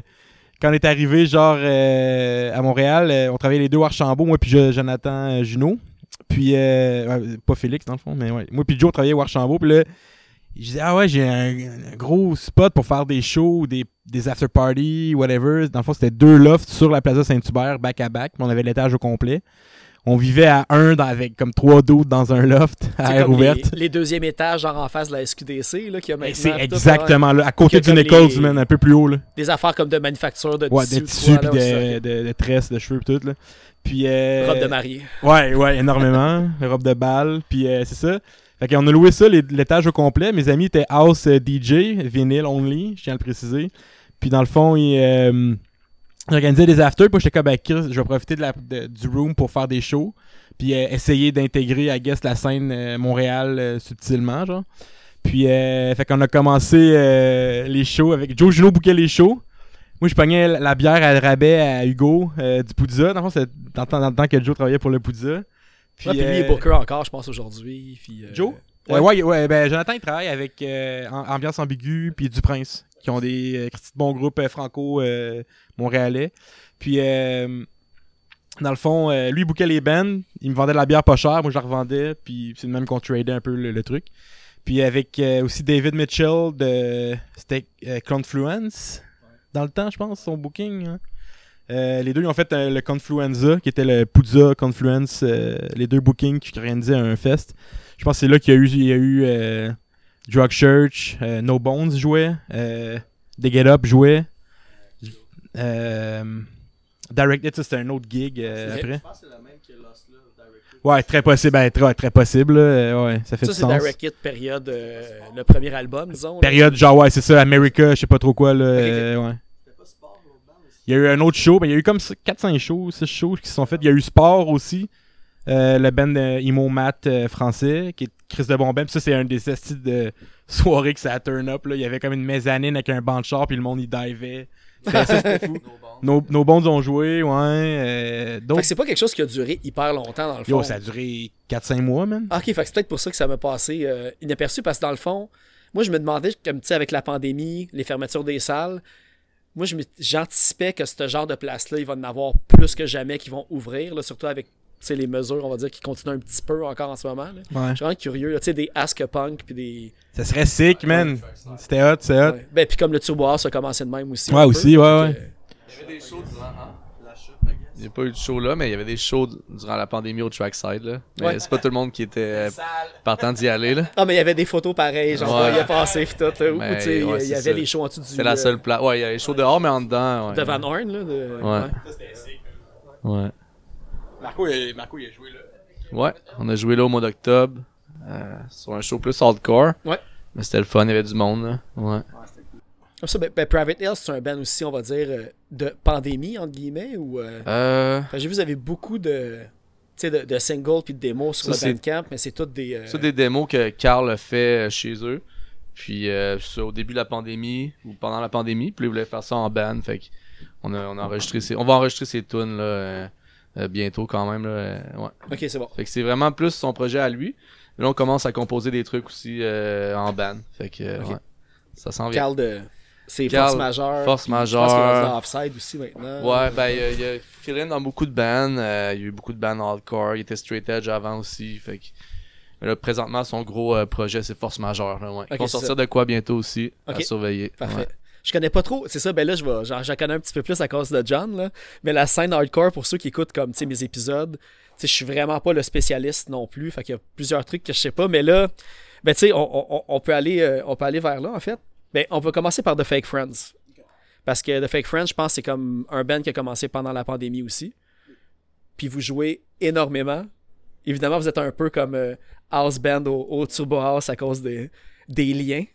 quand on est arrivé, genre, euh, à Montréal, euh, on travaillait les deux au Archambault, moi puis Jo- Jonathan Junot. Puis, pas Félix dans le fond, mais ouais. Moi puis Joe, on travaillait au Archambault, puis là, je disais, ah ouais, j'ai un, gros spot pour faire des shows, des, des after-party, whatever. Dans le fond, c'était deux lofts sur la plaza Saint-Hubert, back à back. puis On avait l'étage au complet. On vivait à un dans- avec comme trois d'autres dans un loft à air ouverte. Les, les deuxièmes étages, genre en face de la SQDC, là, qui a Et maintenant. C'est exactement là, à côté d'une école les- un peu plus haut là. Des affaires comme de manufacture de Ouais, tissus. des tu tissus puis là, de, de, de tresses, de cheveux tout là. Puis euh, Robe de mariée. Ouais, ouais, énormément. robe de balle. Puis euh, c'est ça. Fait qu'on a loué ça, l'étage au complet. Mes amis étaient house euh, DJ, vinyl only, je tiens à le préciser. Puis dans le fond, ils, euh, ils organisaient des afters. Puis j'étais comme, ben, Chris, je vais profiter de la, de- du room pour faire des shows. Puis euh, essayer d'intégrer, I guess, la scène euh, Montréal euh, subtilement, genre. Puis, fait qu'on a commencé les shows avec Joe Juno bouquait les shows. Moi, je pognais la- bière à rabais à Hugo du Poudza. Dans le fond, dans, le temps- dans le temps que Joe travaillait pour le Poudza. Puis, puis lui est Booker encore, je pense, aujourd'hui. Puis, Joe? Ouais. Ouais, ouais, ouais, ben Jonathan il travaille avec Am- Ambiance Ambiguë puis Du Prince, qui ont des euh, bons groupes euh, franco-montréalais. puis euh, dans le fond, lui il bouquait les bands, il me vendait de la bière pas chère, moi je la revendais, puis c'est le même qu'on tradait un peu le, le truc. Puis avec aussi David Mitchell de c'était Confluence dans le temps, je pense, son booking. hein. Euh, les deux ils ont fait le Confluenza, qui était le Puzza Confluence, euh, les deux bookings qui organisaient un fest. Je pense que c'est là qu'il y a eu, il y a eu Drug Church, euh, No Bones jouait, euh, The Get Up jouait, euh, Direct Hit, ça, c'était un autre gig euh, après. Ouais, très possible, ben, très, très possible, là, euh, ouais, ça fait Ça, du c'est sens. Direct Hit, période, euh, le premier album, disons. là. Période genre ouais c'est ça America je sais pas trop quoi là euh, ouais. Il y a eu un autre show, mais il y a eu comme 4-5 shows, 6 shows qui se sont faits. Il y a eu Sport aussi, euh, le band euh, Emo Mat euh, français, qui est Chris de. Puis ça, c'est un des styles de soirées que ça a turn up. Là. Il y avait comme une mezzanine avec un banc de char, puis le monde, il divait. C'était fou. Nos, nos bonds ont joué, ouais. Euh, que c'est pas quelque chose qui a duré hyper longtemps, dans le fond. Yo, ça a duré 4-5 mois, man. Ah, ok, fait que c'est peut-être pour ça que ça m'a passé euh, inaperçu, parce que dans le fond, moi, je me demandais, comme tu sais, avec la pandémie, les fermetures des salles, moi, j'anticipais que ce genre de place-là, il va en avoir plus que jamais qui vont ouvrir, là, surtout avec les mesures, on va dire, qui continuent un petit peu encore en ce moment. là. Ouais. Je suis vraiment curieux. là. Tu sais, des Ask Punk puis des. Ça serait sick, man. C'était hot, c'est hot. Ouais. Ben, puis comme le Turbo House a commencé de même aussi. Ouais, peu, aussi, ouais, ouais. Il y avait des shows durant. hein, Il n'y a pas eu de show là, mais il y avait des shows durant la pandémie au trackside. Là. Mais Ouais. c'est pas tout le monde qui était euh, partant d'y aller. là. Ah, mais il y avait des photos pareilles, genre, Ouais. il a passé, tout. tu sais, il y avait ça. les shows en dessous du. C'est la euh, seule place. Ouais, il y a les shows dehors, mais en dedans. Ouais. De Van Horn, là. De... Ouais. Ouais. Marco, il, Marco, il a joué là. Ouais, on a joué là au mois d'octobre. euh, sur un show plus hardcore. Ouais. Mais c'était le fun, il y avait du monde. Là. Ouais. Comme ça, ben, ben, Private Hills, c'est un band aussi, on va dire, euh, de pandémie, entre guillemets, ou... euh, Euh, J'ai vu, vous avez beaucoup de, tu sais, de, de singles puis de démos sur Ça, le Bandcamp, mais c'est toutes des... euh, C'est des démos que Carl a fait chez eux. Puis euh, ça, au début de la pandémie ou pendant la pandémie, puis ils voulaient faire ça en band. Fait que on a, on a enregistré ces, on va enregistrer ces tunes là euh, bientôt quand même là. euh, ouais. Ok, c'est bon. Fait que c'est vraiment plus son projet à lui. Là on commence à composer des trucs aussi euh, en band. Fait que ouais, ça s'en vient. Carl de... C'est Force Majeure. Force Je pense qu'il Majeure. dans Offside aussi maintenant. Ouais, ben il a, il a dans beaucoup de bands. euh, il y a eu beaucoup de bands hardcore. Il était straight edge avant aussi. Fait que mais là, présentement, son gros projet, c'est Force Majeure. Là, ouais. Ils vont sortir ça. de quoi bientôt aussi à surveiller. Parfait. Je connais pas trop, c'est ça, ben là, je vais, genre, j'en connais un petit peu plus à cause de John, là. Mais la scène hardcore, pour ceux qui écoutent comme, tu sais, mes épisodes, tu sais, je suis vraiment pas le spécialiste non plus. Fait qu'il y a plusieurs trucs que je sais pas. Mais là, ben, tu sais, on, peut aller, euh, on peut aller vers là, en fait. Ben, on va commencer par The Fake Friends. Parce que The Fake Friends, je pense, c'est comme un band qui a commencé pendant la pandémie aussi. Puis vous jouez énormément. Évidemment, vous êtes un peu comme euh, House Band au, au Turbo House à cause des liens.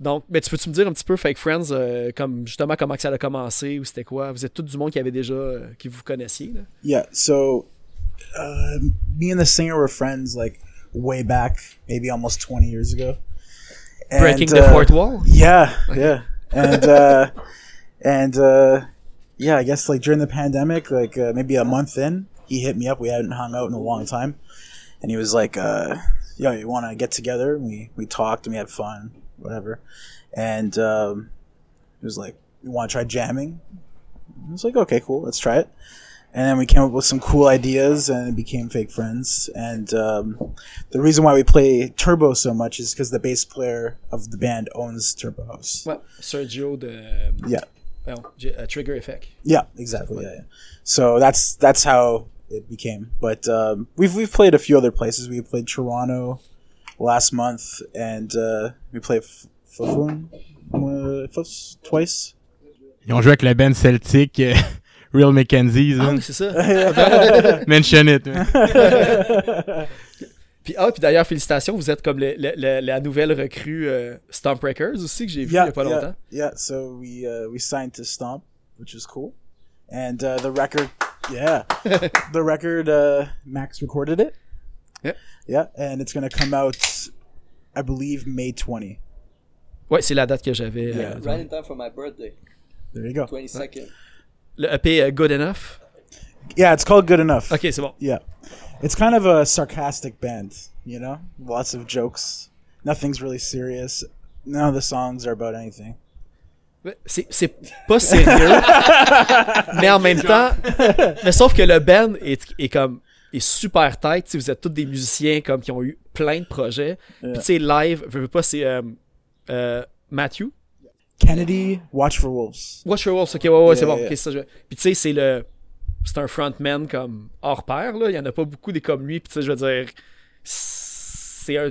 Donc, ben, tu peux-tu me dire un petit peu Fake Friends, euh, comme justement comment que ça a commencé ou c'était quoi? Vous êtes tout du monde qui avait déjà, euh, qui vous connaissiez, là? Yeah, so uh, me and the singer were friends like way back, maybe almost 20 years ago. And, Breaking the uh, fourth wall? Yeah, yeah. And uh and uh yeah, I guess like during the pandemic, like uh, maybe a month in, he hit me up. We hadn't hung out in a long time. And he was like, uh, yo, you want to get together? And we we talked and we had fun, whatever. And um he was like, "You want to try jamming?" I was like, "Okay, cool. Let's try it." And then we came up with some cool ideas and it became fake friends. And um, the reason why we play Turbo so much is because the bass player of the band owns Turbo House. Ouais, Sergio euh, Yeah, well, J- euh, Trigger Effect. yeah, exactly. Yeah, yeah. So that's that's how it became. But um, we've we've played a few other places. We played Toronto last month, and uh, we played F- Fafun uh, twice. Ils ont joué avec la band Celtic, euh, Real Mackenzie. Ah hein. c'est ça. Mention it. hein. Puis, ah, puis d'ailleurs, félicitations, vous êtes comme le- le- le- la nouvelle recrue euh, Stomp Records aussi, que j'ai vu il y a pas yeah, longtemps. yeah. So we uh, we signed to Stomp, which is cool, and uh, the record, yeah, the record. Uh, Max recorded it. Yep. Yeah, and it's gonna come out, I believe, May twenty. Ouais, c'est la date que j'avais. Yeah. euh, Right in time for my birthday, There you go. 22nd. le EP euh, Good Enough? Yeah, it's called Good Enough. Ok, c'est bon. Yeah, it's kind of a sarcastic band. You know, lots of jokes. Nothing's really serious. None of the songs are about anything. C'est pas sérieux, mais en même temps, mais sauf que le band est, est comme est super tight. Tu sais, vous êtes tous des musiciens comme qui ont eu plein de projets. Puis tu sais, live, veux, veux pas, c'est euh, euh, Matthew? Kennedy, Watch for Wolves. Watch your Wolves, ok, ouais, ouais, c'est bon. yeah. ça, je- Puis tu sais, c'est le. C'est un frontman comme hors pair, là. Il y en a pas beaucoup des comme lui. Puis tu sais, je veux dire, c'est un,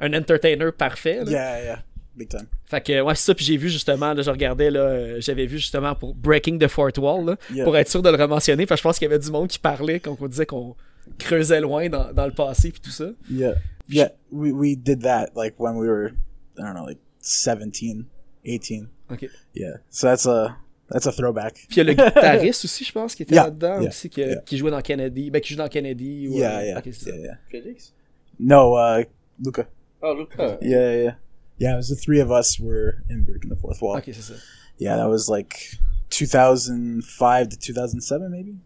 un entertainer parfait. là. Yeah, yeah, big time. Fait que, ouais, c'est ça. Puis j'ai vu justement, là, je regardais, là, euh, j'avais vu justement pour Breaking the Fourth Wall, là, Yeah. pour être sûr de le rementionner. Fait que je pense qu'il y avait du monde qui parlait quand on disait qu'on creusait loin dans, dans le passé, puis tout ça. Yeah. Yeah, we, we did that like when we were I don't know, like 17, 18. Ok. Yeah. So that's a that's a throwback. Puis il y a le guitariste aussi, je pense, qui était Yeah, là-dedans yeah, aussi, qui, yeah. qui jouait dans Kennedy. Ben, qui joue dans Kennedy. Ou, Yeah, yeah. ok, yeah, yeah. Felix? No, uh Luca. Oh, Luca. Yeah, yeah, yeah. Yeah, it was the three of us were in Breaking the Fourth Wall. Ok, c'est ça. Yeah, that was like 2005 to 2007 maybe.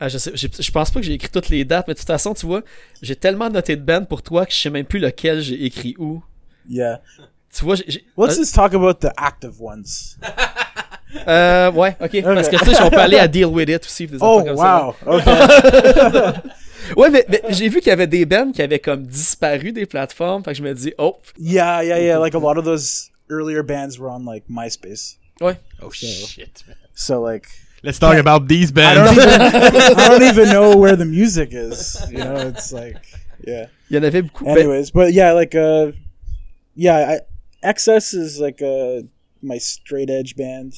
Ah, je, sais, j'ai- je pense pas que j'ai écrit toutes les dates, mais de toute façon, tu vois, j'ai tellement noté de band pour toi que je sais même plus lequel j'ai écrit où. Yeah. Tu vois, j'ai. Let's just talk about the active ones. Euh, ouais, ok. Parce que tu sais, on peut aller à Deal With It aussi. des Oh ça. wow. Okay. Ouais, mais, mais j'ai vu qu'il y avait des bands qui avaient comme disparu des plateformes. Fait que je me dis, oh, Yeah, yeah, yeah. Like a lot of those earlier bands were on like MySpace. Oh So- shit, man. So like Let's talk about these I bands. don't even I don't even know where the music is. You know, it's like yeah. il y en avait Anyways, but yeah, like uh yeah, I, XS is like uh my straight edge band.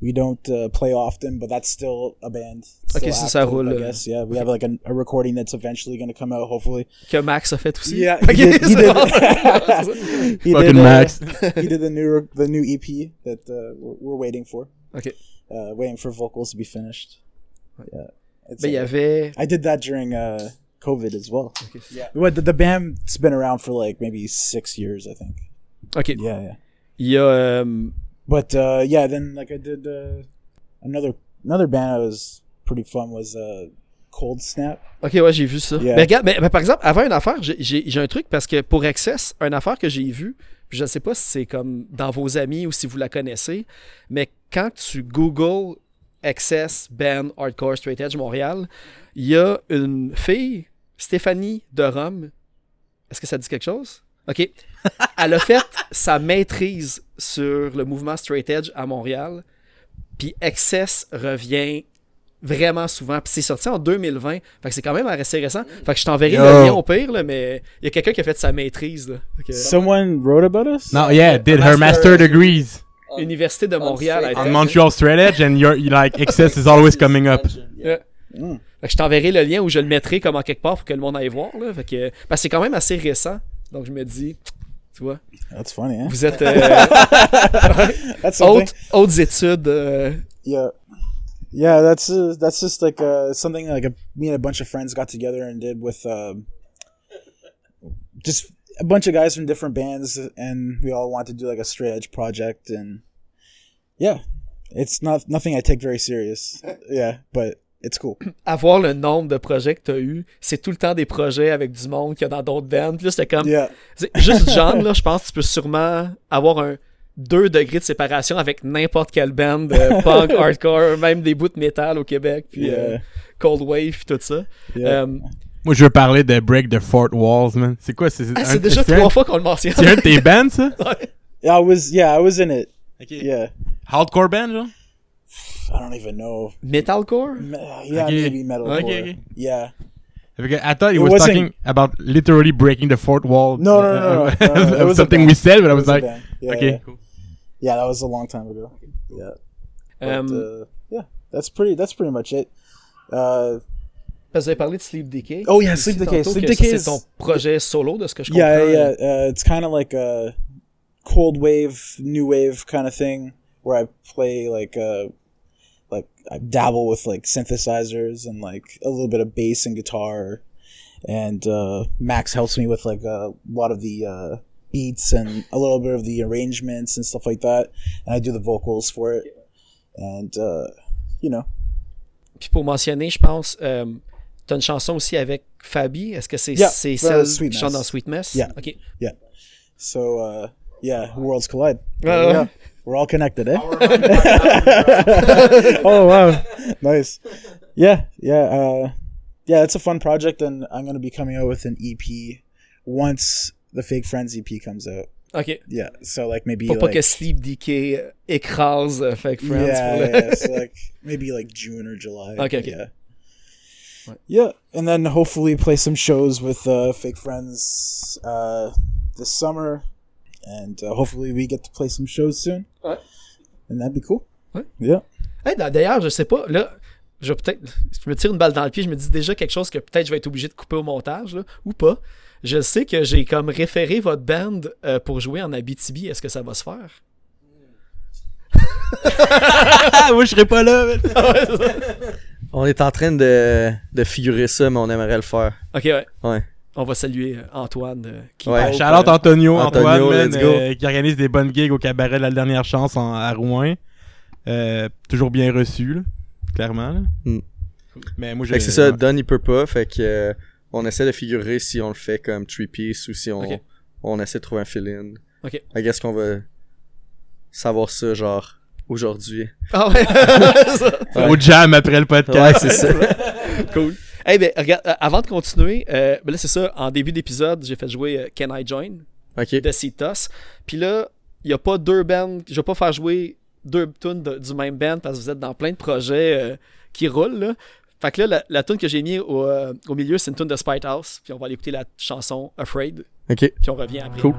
We don't uh, play often, but that's still a band. Okay, Still so ça active, roule, I euh. guess. Yeah, we have like a, a recording that's eventually going to come out, hopefully. que Max a fait aussi. Yeah, Ok, he did. He did, he Fucking did, uh, Max. he did the new the new EP that uh, we're, we're waiting for. Ok. Uh, waiting for vocals to be finished. Yeah. It's, Ben, il y uh, avait. I did that during uh, COVID as well. Yeah. What the, the band's been around for like maybe six years, I think. Ok. Yeah, yeah. Il y a. euh, But uh, yeah, then like I did uh, another another band I was pretty fun was uh, Cold Snap. Ok, ouais, j'ai vu ça. Yeah. Mais regarde, mais, mais par exemple, avant une affaire, j'ai- un truc parce que pour Access, une affaire que j'ai vue, je sais pas si c'est comme dans vos amis ou si vous la connaissez, mais quand tu googles Access Band Hardcore Straight Edge Montréal, il y a une fille, Stéphanie de Rome. Est-ce que ça dit quelque chose? OK. Elle a fait sa maîtrise sur le mouvement Straight Edge à Montréal. Puis Excess revient vraiment souvent. Puis c'est sorti en 2020. Fait que c'est quand même assez récent. Fait que je t'enverrai le lien au pire, là, mais il y a quelqu'un qui a fait sa maîtrise. Là. Someone wrote about us? No, yeah, did her master degrees Université de Montréal. on Montreal Straight Edge, and you're you like excess is always coming up. Yeah. Mm. Fait que je t'enverrai le lien ou je le mettrai comme en quelque part pour que le monde aille voir. Là. Fait que, parce que c'est quand même assez récent. Donc je me dis, tu vois, That's funny, huh? vous êtes euh, That's hautes, hautes études. euh, Yeah, yeah. That's uh, that's just like uh, something like a, me and a bunch of friends got together and did with um, just a bunch of guys from different bands, and we all wanted to do like a straight edge project, and yeah, it's not nothing I take very serious. Yeah, but it's cool. avoir le nombre de projets que tu as eu, c'est tout le temps des projets avec du monde qu'il y a dans d'autres bands. Puis là, c'était comme. Yeah, Juste genre, là, je pense que tu peux sûrement avoir un 2 degrés de séparation avec n'importe quelle band de punk, hardcore, même des bouts de métal au Québec, puis Yeah. euh, Cold Wave, puis tout ça. yeah. Euh, Moi, je veux parler de Break the Fort Walls, man. C'est quoi? C'est ah, déjà c'est trois un- fois qu'on le mentionne. C'est un de tes bands, ça? yeah. I was yeah I was in it. Ok. Yeah, Hardcore band, genre? I don't even know. Metalcore? Me- yeah, Okay. maybe metalcore. Okay, okay. Yeah. I thought he was wasn't- talking about literally breaking the fourth wall. No, no, no, no, no, no, no. It was something we said, but I was a like, yeah, okay, yeah. cool. Yeah, that was a long time ago. Yeah. But, Um, uh, yeah, that's pretty. That's pretty much it. Uh, Parce que vous avez parlé de Sleep Decay. Oh, yeah, Sleep Decay. Sleep Decay C'est ton projet solo, de ce que je comprends. yeah, yeah. Uh, it's kind of like a cold wave, new wave kind of thing where I play like uh, like I dabble with like synthesizers and like a little bit of bass and guitar, and uh, Max helps me with like a lot of the uh, beats and a little bit of the arrangements and stuff like that, and I do the vocals for it, and uh, you know. Puis pour mentionner, je pense, euh, t'as une chanson aussi avec Fabi? Est-ce que c'est Yeah, c'est celle Sweet qui chante Mess. dans Sweet Mess? Yeah. OK. So uh, yeah, worlds collide. We're all connected, eh? oh wow, nice. Yeah, yeah, uh, yeah. It's a fun project, and I'm gonna be coming out with an EP once the Fake Friends EP comes out. OK. Yeah, so like maybe Pour pas like que Sleep Decay euh, écrase euh, Fake Friends. yeah, le- yeah, so like maybe like June or July. Okay, okay. Yeah. Yeah, and then hopefully play some shows with uh, Fake Friends uh, this summer, and uh, hopefully we get to play some shows soon. Ouais. And that'd be cool. Ouais. Yeah. Hey, d'a- D'ailleurs, je sais pas, là, je vais peut-être. Je me tire une balle dans le pied, je me dis déjà quelque chose que peut-être je vais être obligé de couper au montage, là, ou pas. Je sais que j'ai comme référé votre band euh, pour jouer en Abitibi. Est-ce que ça va se faire? Moi, je serais pas là, man. On est en train de, de figurer ça, mais on aimerait le faire. Ok, ouais. Ouais. On va saluer euh, Antoine euh, qui Ouais. euh, Antonio, Antonio, Antoine, man, let's go. euh, qui organise des bonnes gigs au cabaret de la dernière chance en, à Rouen. Euh, toujours bien reçu, là, clairement. là. Mm. Mais moi, je. Fait que c'est ça, ouais. Don il peut pas, fait que euh, on essaie de figurer si on le fait comme three piece ou si on, Ok. on essaie de trouver un fill-in. Ok. I guess qu'on va savoir ça genre aujourd'hui. Ah ouais. Ouais. Au jam après le Ouais, podcast. c'est ça. cool. Hey, ben, regarde, euh, avant de continuer, euh, ben là, c'est ça, en début d'épisode, j'ai fait jouer euh, Can I Join? Ok. de Cetos. Puis là, il n'y a pas deux bands. Je vais pas faire jouer deux tunes de- du même band parce que vous êtes dans plein de projets euh, qui roulent. Là. Fait que là, la, la tune que j'ai mis au, euh, au milieu, c'est une tune de Spite House. Puis on va aller écouter la chanson Afraid. Ok. Puis on revient après. Cool.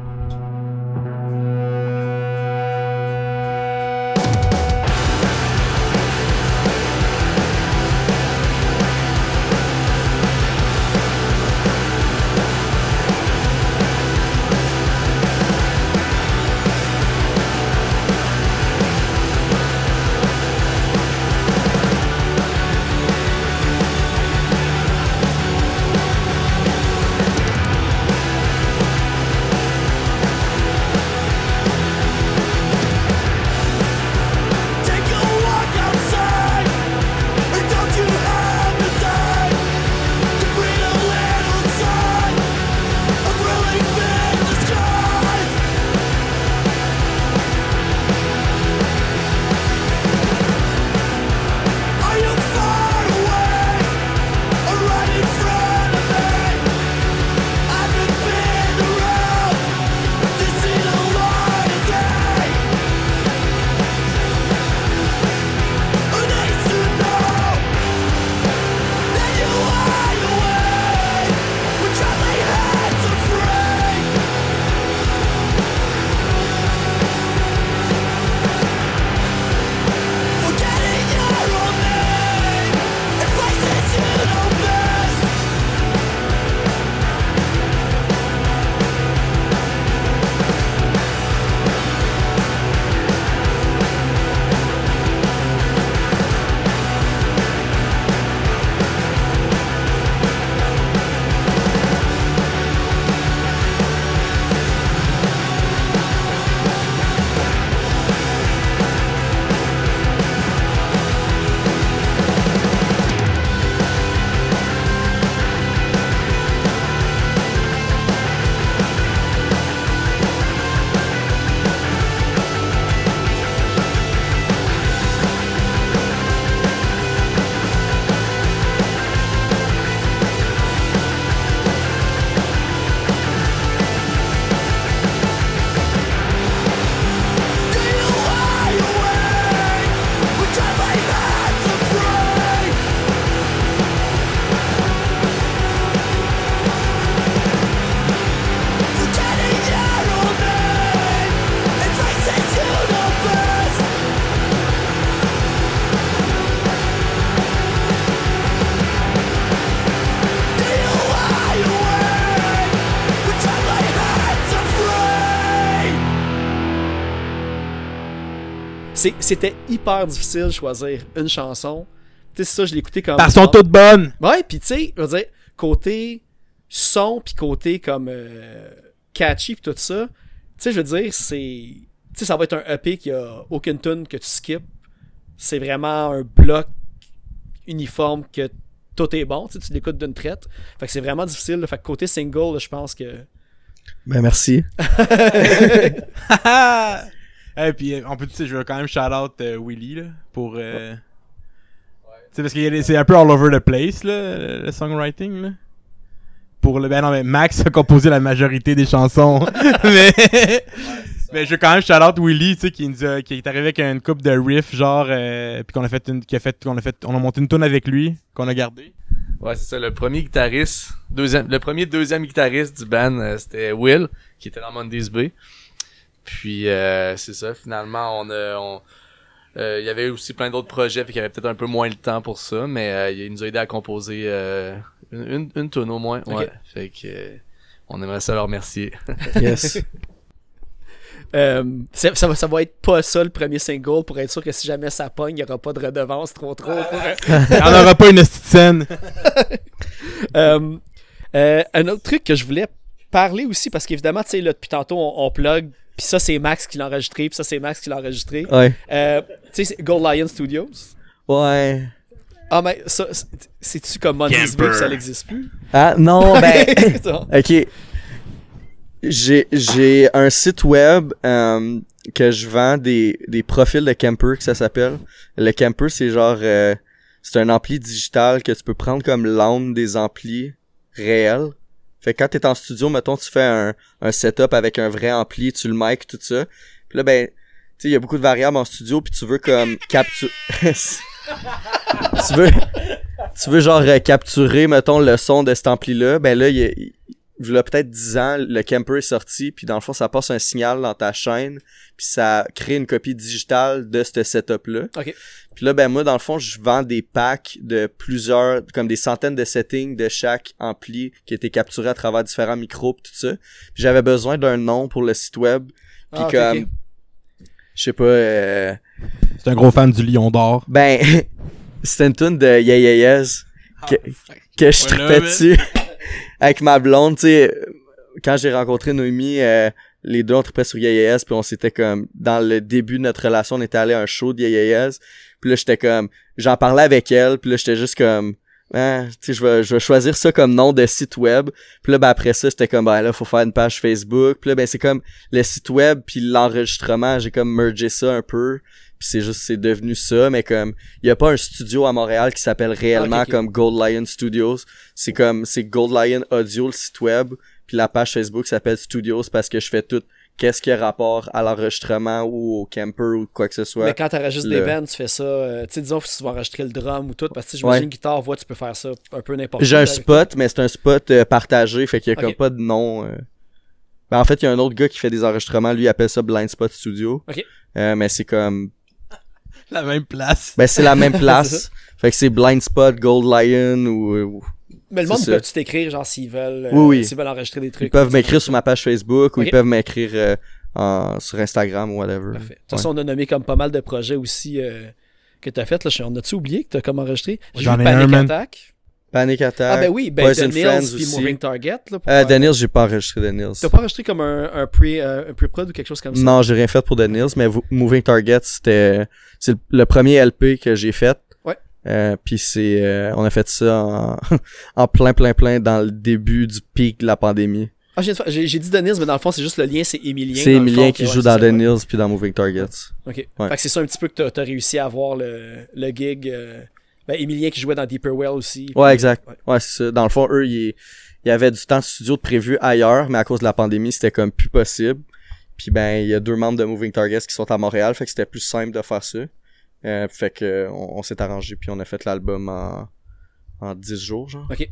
C'était hyper difficile de choisir une chanson. Tu sais, c'est ça, je l'ai écouté comme. Parce qu'elles sont toutes bonnes. Ouais, puis tu sais, je veux dire, côté son, puis côté comme euh, catchy, puis tout ça, tu sais, je veux dire, c'est. Tu sais, ça va être un EP qui a aucune tune que tu skips. C'est vraiment un bloc uniforme que tout est bon, tu sais, tu l'écoutes d'une traite. Fait que c'est vraiment difficile. là. Fait que côté single, là, je pense que. Ben merci. Et puis, on peut, tu sais, je veux quand même shout out euh, Willy, là, pour. Euh... Tu sais, parce que c'est un peu all over the place, là, le, le songwriting, là. Pour le. Ben non, mais Max a composé la majorité des chansons. mais. mais je veux quand même shout out Willy, tu sais, qui, nous a- qui est arrivé avec une coupe de riff, genre. Euh, puis qu'on a fait une. Qui a fait, qu'on a fait. On a monté une tune avec lui, qu'on a gardé. Ouais, c'est ça, le premier guitariste, deuxième, le premier deuxième guitariste du band, euh, c'était Will, qui était dans Monday's Bay. Puis, euh, c'est ça, finalement, on a, on, euh, il y avait aussi plein d'autres projets, fait qu'il y avait peut-être un peu moins le temps pour ça, mais euh, il nous a aidé à composer euh, une, une, tune au moins, ouais. Fait que, euh, on aimerait ça le remercier. Yes. Euh, c'est- ça, va, ça va être pas ça le premier single pour être sûr que si jamais ça pogne, il n'y aura pas de redevance trop trop. Il y en aura pas une petite scène. Euh, euh, un autre truc que je voulais parler aussi, parce qu'évidemment, tu sais, là, depuis tantôt, on, on plug, puis ça, c'est Max qui l'a enregistré, puis ça, c'est Max qui l'a enregistré. Ouais. Euh, tu sais, c'est Gold Lion Studios. Ouais. Ah, mais ça, c'est- c'est-tu comme Monday's Bay, puis ça n'existe plus? Ah, non, ben. Ok. J'ai, j'ai un site web euh, que je vends des, des profils de camper que ça s'appelle. Le camper, c'est genre... euh, c'est un ampli digital que tu peux prendre comme l'onde des amplis réels. Fait que quand t'es en studio, mettons, tu fais un, un setup avec un vrai ampli, tu le mic, tout ça. Puis là, ben, tu sais, il y a beaucoup de variables en studio, puis tu veux comme capturer... tu veux... Tu veux genre euh, capturer, mettons, le son de cet ampli-là, ben là, il a peut-être 10 ans, le camper est sorti, puis dans le fond, ça passe un signal dans ta chaîne, puis ça crée une copie digitale de ce setup-là. OK. Puis là, ben moi, dans le fond, je vends des packs de plusieurs, comme des centaines de settings de chaque ampli qui étaient capturés à travers différents micros pis tout ça. Puis j'avais besoin d'un nom pour le site web. Puis Ah, comme, je sais pas, euh, C'est un gros fan du Lion d'Or. ben, c'était une tune de Yeah Yeah Yes que, que je man. dessus avec ma blonde, tu sais. Quand j'ai rencontré Noémie, euh, les deux on tripait sur Yes, puis on s'était comme, dans le début de notre relation, on était allé à un show de Yes, puis là, j'étais comme, j'en parlais avec elle, puis là, j'étais juste comme, ah, tu sais, je vais, je choisir ça comme nom de site web. Puis là, ben après ça, j'étais comme, ben là, faut faire une page Facebook. Puis là, ben c'est comme le site web, puis l'enregistrement, j'ai comme mergé ça un peu. Puis c'est juste, c'est devenu ça, mais comme, il y a pas un studio à Montréal qui s'appelle réellement Ah, ok. comme Gold Lion Studios. C'est comme, c'est Gold Lion Audio, le site web. Puis la page Facebook s'appelle Studios parce que je fais tout, qu'est-ce qui a rapport à l'enregistrement ou au camper ou quoi que ce soit. Mais quand t'enregistres des le- bands, tu fais ça. euh, tu sais, disons, si tu vas enregistrer le drum ou tout, parce que j'imagine Ouais. guitare, voix, tu peux faire ça un peu n'importe. J'ai un spot, mais c'est un spot euh, partagé, fait qu'il y a comme pas de nom. euh. Ben, en fait, il y a un autre gars qui fait des enregistrements, lui il appelle ça Blind Spot Studio. Ok. Euh, mais c'est comme La même place. ben c'est la même place. fait que c'est Blind Spot, Gold Lion ou, Mais le monde peut tu t'écrire, genre, s'ils veulent, euh, Oui, oui. s'ils veulent enregistrer des trucs. ils peuvent m'écrire sur ma page Facebook ou ils peuvent m'écrire euh, en- sur Instagram ou whatever. Parfait. De toute façon, on a nommé comme pas mal de projets aussi euh, que t'as fait. Là, Je- on a-tu oublié que t'as comme enregistré? J'ai un, Panic man. Attack? Panic Attack. Ah ben oui, ben Poison The Nils Friends puis. Moving Target. Là, pour Euh, faire- j'ai pas enregistré Nils. T'as pas enregistré comme un, un pre, euh, pre-prod ou quelque chose comme ça? Non, j'ai rien fait pour The Nils, mais Moving Target, c'était c'est le, le premier LP que j'ai fait. Ouais. Euh, puis c'est euh, on a fait ça en, en plein plein plein dans le début du pic de la pandémie. Ah, j'ai dit The Nils, mais dans le fond, c'est juste le lien, c'est Emilien. C'est Emilien qui joue dans. Nils puis dans Moving Targets. Ok. Ouais. Fait que c'est ça un petit peu que t'as as réussi à avoir le, le gig. euh, Ben, Emilien qui jouait dans Deeper Well aussi. Ouais, exact. Ouais. Ouais, c'est ça. Dans le fond, eux, ils il y avait du temps de studio de prévu ailleurs, mais à cause de la pandémie, c'était comme plus possible. Puis ben, il y a deux membres de Moving Targets qui sont à Montréal, fait que c'était plus simple de faire ça. Euh, fait que on, on s'est arrangé puis on a fait l'album en en 10 jours, genre. Ok.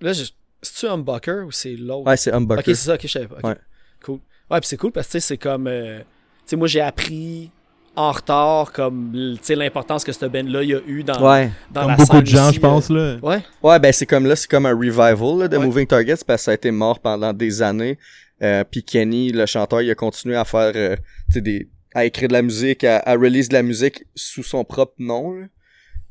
Là, je- c'est-tu Humbucker ou c'est l'autre? Ouais, c'est Humbucker. Ok, c'est ça, ok, je savais pas. ok. Ouais. Cool. Ouais, puis c'est cool parce que tu sais, c'est comme. euh, tu sais, moi, j'ai appris en retard comme tu l'importance que ce band-là il a eu dans, Ouais. dans Comme la beaucoup scène de gens, je pense, euh, là. Ouais. Ouais, ben c'est comme là, c'est comme un revival là, de Ouais. Moving Targets parce que ça a été mort pendant des années. Euh, puis Kenny, le chanteur, il a continué à faire euh, tu sais, des à écrire de la musique, à, à release de la musique sous son propre nom. Là.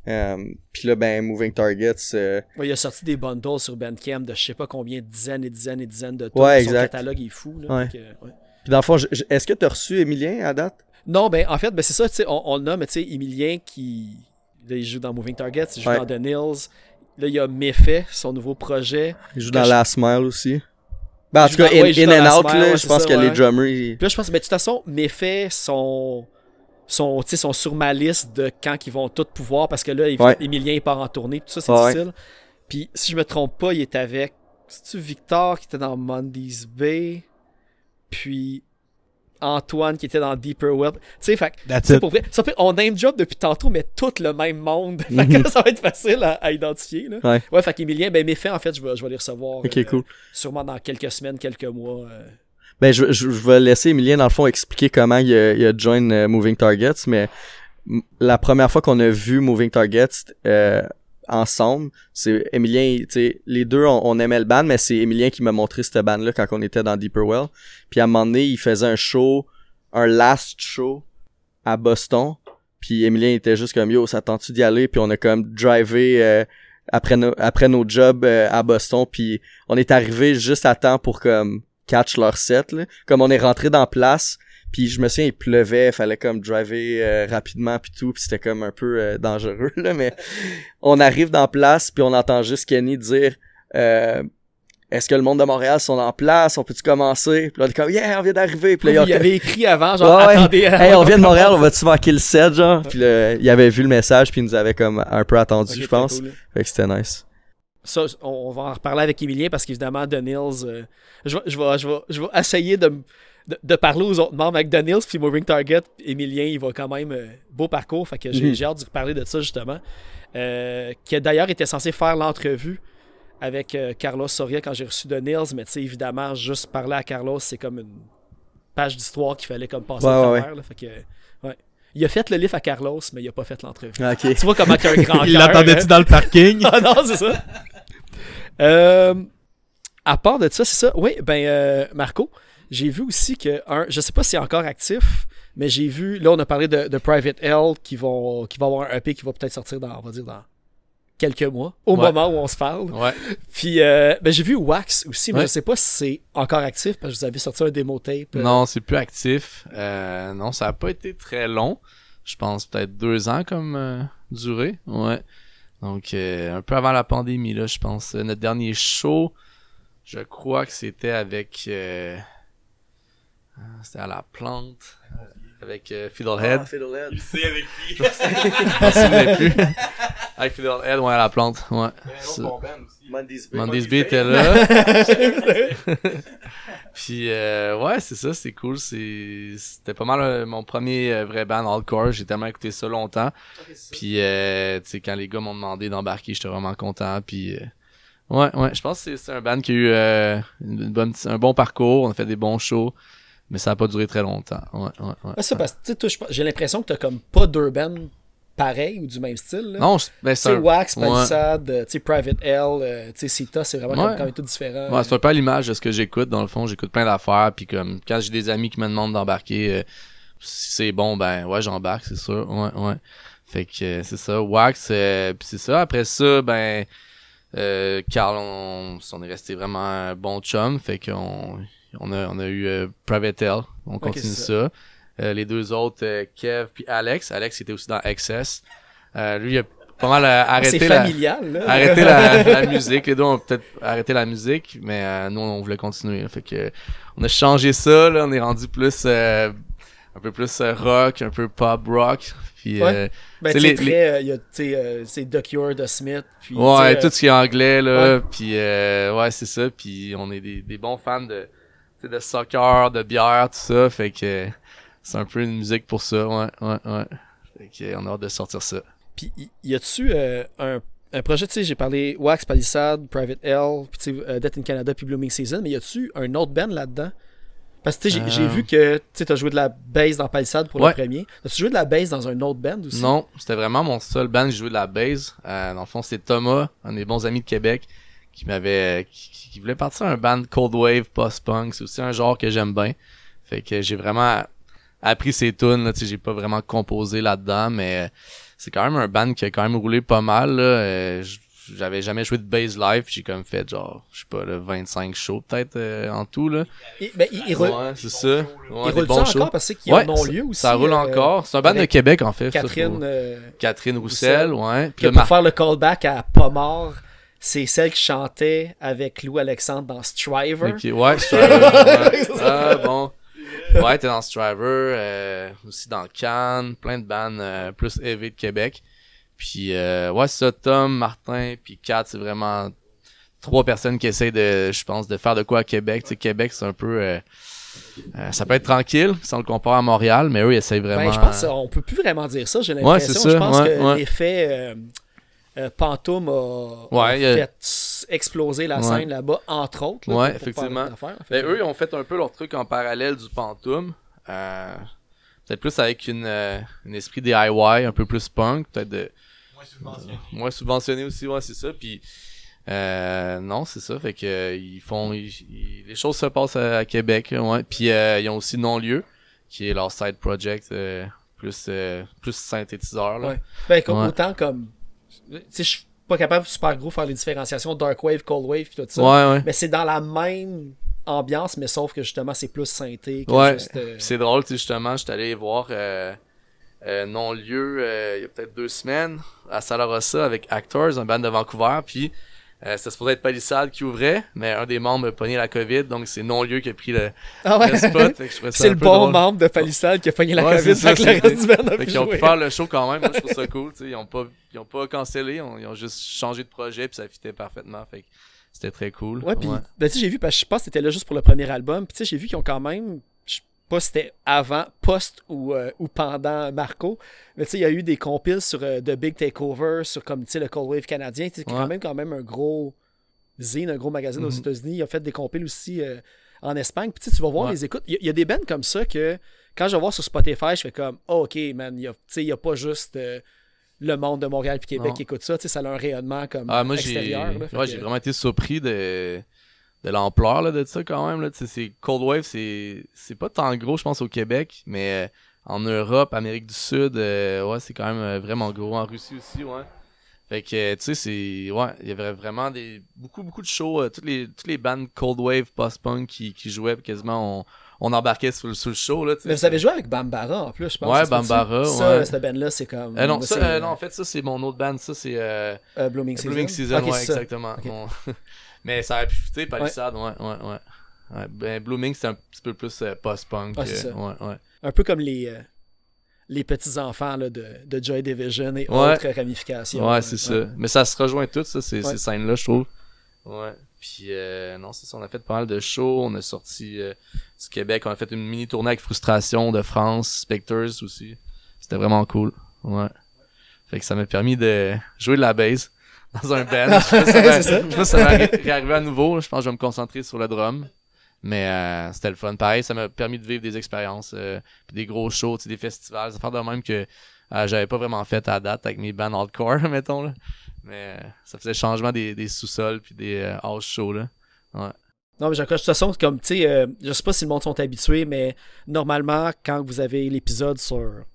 Euh, puis là, ben Moving Targets, euh, Ouais, il a sorti des bundles sur Bandcamp de je sais pas combien dizaines et dizaines et dizaines de Ouais, tonnes. Son exact. catalogue est fou. Là, Ouais. Ouais. Puis dans le fond, est-ce que t'as reçu Emilien à date? Non, ben en fait, ben c'est ça, tu sais, on, on le nomme, tu sais, Emilien qui. Là, il joue dans Moving Targets, il joue Ouais. dans The Nils. Là, il y a Méfait, son nouveau projet. Il joue dans je- Last Mile aussi. Ben en tout cas, dans- In, ouais, In and Out, là, ouais, je pense ça, que les drummers, ils- Puis là, je pense, ben, de toute façon, Méfait sont, sont, tu sont sur ma liste de quand ils vont tous pouvoir, parce que là. Emilien, il part en tournée, tout ça, c'est difficile. Puis, si je me trompe pas, il est avec, c'est-tu Victor qui était dans Mondays Bay, puis Antoine qui était dans Deeper Web. Tu sais, fait c'est pour vrai. Ça on name job depuis tantôt, mais tout le même monde. fait que là, ça va être facile à, à identifier, là. Ouais. Ouais, fait qu'Emilien, ben, Méfait, en fait, je vais, je vais les recevoir. Ok, euh, cool. Sûrement dans quelques semaines, quelques mois. euh. Ben, je, je, je vais laisser Emilien, dans le fond, expliquer comment il a, il a join euh, Moving Targets, mais la première fois qu'on a vu Moving Targets euh, ensemble, c'est Emilien, les deux, on, aimait le band, mais c'est Emilien qui m'a montré cette band-là quand on était dans Deeper Well. Puis à un moment donné, il faisait un show, un last show à Boston, puis Emilien était juste comme, yo, ça tente-tu d'y aller? Puis on a comme drivé... euh, après, nos jobs euh, à Boston, puis on est arrivé juste à temps pour comme catch leur set comme on est rentré dans place puis je me souviens il pleuvait fallait comme driver euh, rapidement puis tout puis c'était comme un peu euh, dangereux là mais on arrive dans place puis on entend juste Kenny dire euh, est-ce que le monde de Montréal sont en place? On peut-tu commencer? Puis là, on est comme, yeah, on vient d'arriver. Puis là, y ont- avez écrit avant, genre, Ouais, attendez. Hey, on vient de Montréal, on va-tu manquer le set, genre? Puis là, il avait vu le message, puis il nous avait comme un peu attendu, je pense. cool. Fait que c'était nice. Ça, on, va en reparler avec Emilien parce qu'évidemment, The Nils, euh, je, vais, je, vais, je, vais, je vais essayer de, de, de parler aux autres membres Nils puis Moving Target. Emilien, il va quand même euh, beau parcours. Fait que j'ai Mhm. hâte de reparler de ça justement. Euh, qui a d'ailleurs été censé faire l'entrevue avec euh, Carlos Soria quand j'ai reçu The Nils. Mais tu sais, évidemment, juste parler à Carlos, c'est comme une page d'histoire qu'il fallait comme passer Ouais, à ouais, là. Fait que, ouais. Il a fait le livre à Carlos, mais il a pas fait l'entrevue. Ok. Tu vois comment un grand Il l'attendait-tu hein? dans le parking? Ah non, c'est ça. Euh, à part de ça, c'est ça. Oui, ben euh, Marco, j'ai vu aussi que un, je sais pas si c'est encore actif, mais j'ai vu, là on a parlé de, de Private L qui vont qui va avoir un EP qui va peut-être sortir dans, on va dire dans quelques mois, au Ouais. moment où on se parle. Ouais. Puis euh, ben, j'ai vu Wax aussi, mais Ouais. je sais pas si c'est encore actif parce que vous avez sorti un démo tape. euh, Non, c'est plus actif. Euh, non, ça a pas été très long. Je pense peut-être deux ans comme euh, durée. Ouais. Donc, euh, un peu avant la pandémie, là, je pense. Notre dernier show, je crois que c'était avec... euh, c'était à la plante. Avec euh, Fiddlehead. Ah, Fiddlehead. sais avec qui? Je m'en souvenais plus. avec Fiddlehead, ouais, à la plante. Ouais. Mondays Bay. Mondays Bay était là. Puis euh, ouais, c'est ça, c'est cool. C'est c'était pas mal euh, mon premier euh, vrai band hardcore. J'ai tellement écouté ça longtemps. Puis euh, tu sais quand les gars m'ont demandé d'embarquer, j'étais vraiment content. Puis euh, ouais, ouais, je pense que c'est- c'est un band qui a eu euh, une bonne, un bon parcours. On a fait des bons shows, mais ça a pas duré très longtemps. Ouais, ouais, ouais. ouais, ça parce que j'ai l'impression que t'as comme pas d'urban pareil ou du même style. là. Non, ben, Tu c'est sais, un, Wax, ouais. Palisade, euh, tu sais, Private L, euh, tu sais, Sita, c'est vraiment Ouais. comme quand même tout différent. Ouais, c'est un peu à l'image de ce que j'écoute. Dans le fond, j'écoute plein d'affaires. Puis comme quand j'ai des amis qui me demandent d'embarquer, euh, si c'est bon, ben ouais, j'embarque, c'est sûr. Ouais, ouais. Fait que euh, c'est ça. Wax, euh, puis c'est ça. Après ça, ben euh, Carl, on, on est resté vraiment un bon chum. Fait qu'on on a, on a eu euh, Private L. On continue c'est ça. Euh, les deux autres, euh, Kev puis Alex. Alex était aussi dans XS. Euh, lui, il a pas mal Ah, c'est arrêté la familial, là. arrêter la, la musique. Les deux ont peut-être arrêté la musique, mais euh, nous, on voulait continuer. Fait que on a changé ça, là. On est rendu plus euh, un peu plus rock, un peu pop rock. Puis Ouais. euh, Ben, c'est les- très, il y a, tu sais, euh, c'est The Cure de Smith. Puis, ouais, tout ce qui est anglais, là. Puis euh, ouais, c'est ça. Puis on est des, des bons fans de de soccer, de bière, tout ça. Fait que c'est un peu une musique pour ça. Ouais, ouais, ouais. Fait que on a hâte de sortir ça. Puis y- a-tu euh, un, un projet, tu sais, j'ai parlé Wax, Palisade, Private L, puis tu sais, euh, Death in Canada, puis Blooming Season, mais y a-tu un autre band là-dedans? Parce que tu sais, j'ai- j'ai Euh. vu que tu t'as joué de la bass dans Palisade pour le premier. As-tu joué de la bass dans un autre band aussi? Non, c'était vraiment mon seul band. J'ai joué de la bass. Euh, dans le fond, c'est Thomas, un des bons amis de Québec, qui m'avait, qui, qui- voulait partir un band cold wave post-punk. C'est aussi un genre que j'aime bien. Fait que j'ai vraiment appris ces tunes. Là, tu sais, j'ai pas vraiment composé là-dedans, mais c'est quand même un band qui a quand même roulé pas mal. Là. Euh, j'avais jamais joué de bass live, puis j'ai comme fait genre, je sais pas, là, 25 shows peut-être euh, en tout là. Il, ben, il, il roule, ouais, c'est ça. Ouais, il roule ça encore? Parce qu'il y a Ouais, un non-lieu aussi. Ça roule euh, encore. C'est un band de Québec en fait. Catherine, euh, Catherine Roussel, ouais. Puis là, pour faire le callback à Pas mort, c'est celle qui chantait avec Lou Alexandre dans Striver. Ok, ouais, Striver. ouais. Ah, bon. Ouais, t'es dans Striver, euh, aussi dans Cannes, plein de bandes euh, plus heavy de Québec. Puis, euh, ouais, c'est ça, Tom, Martin, puis Kat, c'est vraiment trois personnes qui essayent de, je pense, de faire de quoi à Québec. Tu sais, Québec, c'est un peu... euh, euh, ça peut être tranquille si on le compare à Montréal, mais eux, ils essayent vraiment... Ben, je pense qu'on peut plus vraiment dire ça, j'ai Ouais, l'impression. c'est ça, je pense ouais, que ouais. l'effet euh, euh, Pantoum a, Ouais, fait exploser la Ouais. scène là-bas, entre autres. là, Ouais, pour- pour effectivement. eux, ils ont fait un peu leur truc en parallèle du Pantoum. Euh, peut-être plus avec une, euh, un esprit DIY, un peu plus punk, peut-être de... Moins subventionné aussi, ouais, c'est ça. Puis, euh, non, c'est ça. Fait que euh, ils font... ils- ils- les choses se passent à, à Québec, ouais. Puis, euh, ils ont aussi Non-Lieu, qui est leur side project, euh, plus, euh, plus synthétiseur, là. Ouais. Ben, comme, Ouais. autant comme. Tu sais, je suis pas capable super gros de faire les différenciations Dark Wave, Cold Wave, puis tout ça. Ouais, ouais. Mais c'est dans la même ambiance, mais sauf que justement, c'est plus synthé que Ouais. juste. euh, c'est drôle, justement, j'étais allé voir euh, euh, Non-Lieu euh, il y a peut-être deux semaines à Salarossa avec Actors, un band de Vancouver, puis Euh, C'était supposé être Palissade qui ouvrait, mais un des membres a pogné la COVID, donc c'est non-lieu qui a pris le, Ah le spot. C'est le bon drôle. membre de Palissade qui a pogné la Ouais, COVID, ça, fait que le reste du band a Fait pu qu'ils ont pu faire le show quand même, moi je trouve ça cool, tu sais, ils ont pas ils ont pas cancellé, on- ils ont juste changé de projet puis ça fitait parfaitement, fait que c'était très cool. Ouais, puis ben, tu sais, j'ai vu, parce que je pense que c'était là juste pour le premier album. Puis tu sais, j'ai vu qu'ils ont quand même, pas si c'était avant, post ou, euh, ou pendant Marco, mais tu sais, il y a eu des compiles sur euh, The Big Takeover, sur comme, tu sais, le Cold Wave canadien, tu sais, qui est quand même, quand même un gros zine, un gros magazine aux Mhm. États-Unis. Il a fait des compiles aussi euh, en Espagne. Puis tu vas voir Ouais. les écoutes. Il y, a- il y a des bands comme ça que, quand je vais voir sur Spotify, je fais comme, oh, ok, man, il y a, tu sais, il y a pas juste. euh, le monde de Montréal puis Québec Non. qui écoute ça, tu sais, ça a un rayonnement comme Ah, moi, extérieur. ouais, que- j'ai vraiment été surpris de, de l'ampleur là, de ça quand même. Là. C'est Cold Wave, c'est c'est pas tant gros, je pense, au Québec, mais euh, en Europe, Amérique du Sud, euh, ouais, c'est quand même euh, vraiment gros. En Russie aussi, ouais. Fait que, tu sais, c'est. Ouais, il y avait vraiment des. Beaucoup, beaucoup de shows. euh, toutes, les, toutes les bandes Cold Wave, post-punk qui, qui jouaient, quasiment, on, on embarquait sur, le- sur le show, là. Mais vous avez joué avec Bambara en plus, je pense. Ouais? Bambara, Ça, ouais. cette band-là, c'est comme. Euh, non, moi, ça, euh, non, en fait, ça, c'est mon autre band. Ça, c'est. Blooming Season. Blooming Season, ouais, exactement. Mon- mais ça aurait pu fitter Palissade, ouais, ouais, ouais. Ouais, ben, Blooming, c'est un petit peu plus euh, post-punk. Ah, c'est euh, ça. ouais, ouais. Un peu comme les, euh, les petits-enfants là, de, de Joy Division et autres ramifications. Ouais, c'est ça. Mais ça se rejoint tout, ça, ces, ces scènes-là, je trouve. Ouais. Puis, euh, non, c'est ça, on a fait pas mal de shows. On a sorti euh, du Québec. On a fait une mini tournée avec Frustration de France, Spectres aussi. C'était vraiment cool. Ouais. Fait que ça m'a permis de jouer de la bass dans un band. Je ça va- C'est ça. je sais pas si ça va arri- réarriver à nouveau. Je pense que je vais me concentrer sur le drum. Mais euh, c'était le fun. Pareil, ça m'a permis de vivre des expériences, euh, puis des gros shows, des festivals, des affaires de même que euh, j'avais pas vraiment fait à date avec mes bands hardcore, mettons. Là. Mais euh, ça faisait changement des, des sous-sols puis des house shows. Là. Non, mais j'accroche de toute façon, comme, tu sais, je sais pas si le monde sont habitués, mais normalement, quand vous avez l'épisode sur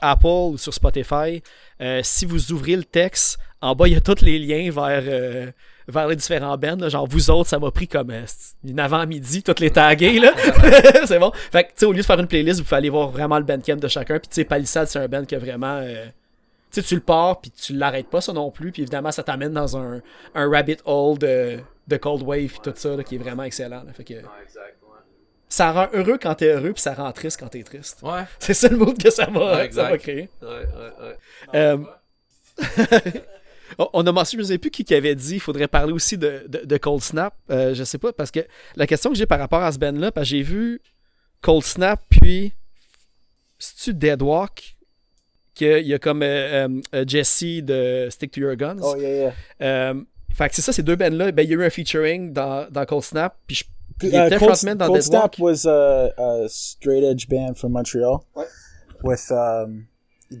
Apple ou sur Spotify, euh, si vous ouvrez le texte, en bas, il y a tous les liens vers, euh, vers les différents bands. là. Genre, vous autres, ça m'a pris comme euh, une avant-midi, toutes les taguer, là. c'est bon. Fait que, tu sais, au lieu de faire une playlist, vous pouvez aller voir vraiment le bandcamp de chacun. Puis, tu sais, Palissade, c'est un band qui a vraiment. euh, tu sais, tu le pars, puis tu l'arrêtes pas, ça non plus. Puis évidemment, ça t'amène dans un, un rabbit hole de, de Cold Wave, puis tout ça, là, qui est vraiment excellent. là. Fait que ça rend heureux quand t'es heureux, puis ça rend triste quand t'es triste. Ouais, C'est ça le mood que ça va, Ouais, ça va exact. créer. ouais, ouais, ouais. Euh, on- a mentionné, je ne sais plus qui qui avait dit, il faudrait parler aussi de, de, de Cold Snap. Euh, je sais pas, parce que la question que j'ai par rapport à ce band-là, parce que j'ai vu Cold Snap, puis. C'est-tu Deadwalk Qu'il y a comme euh, euh, euh, Jesse de Stick to Your Guns? Oh yeah, yeah. Euh, fait que c'est ça, ces deux bands-là. Ben, il y a eu un featuring dans, dans Cold Snap, puis je- Uh, était Cold, frontman Cold Snap was a, a straight edge band from Montreal Ouais. with um,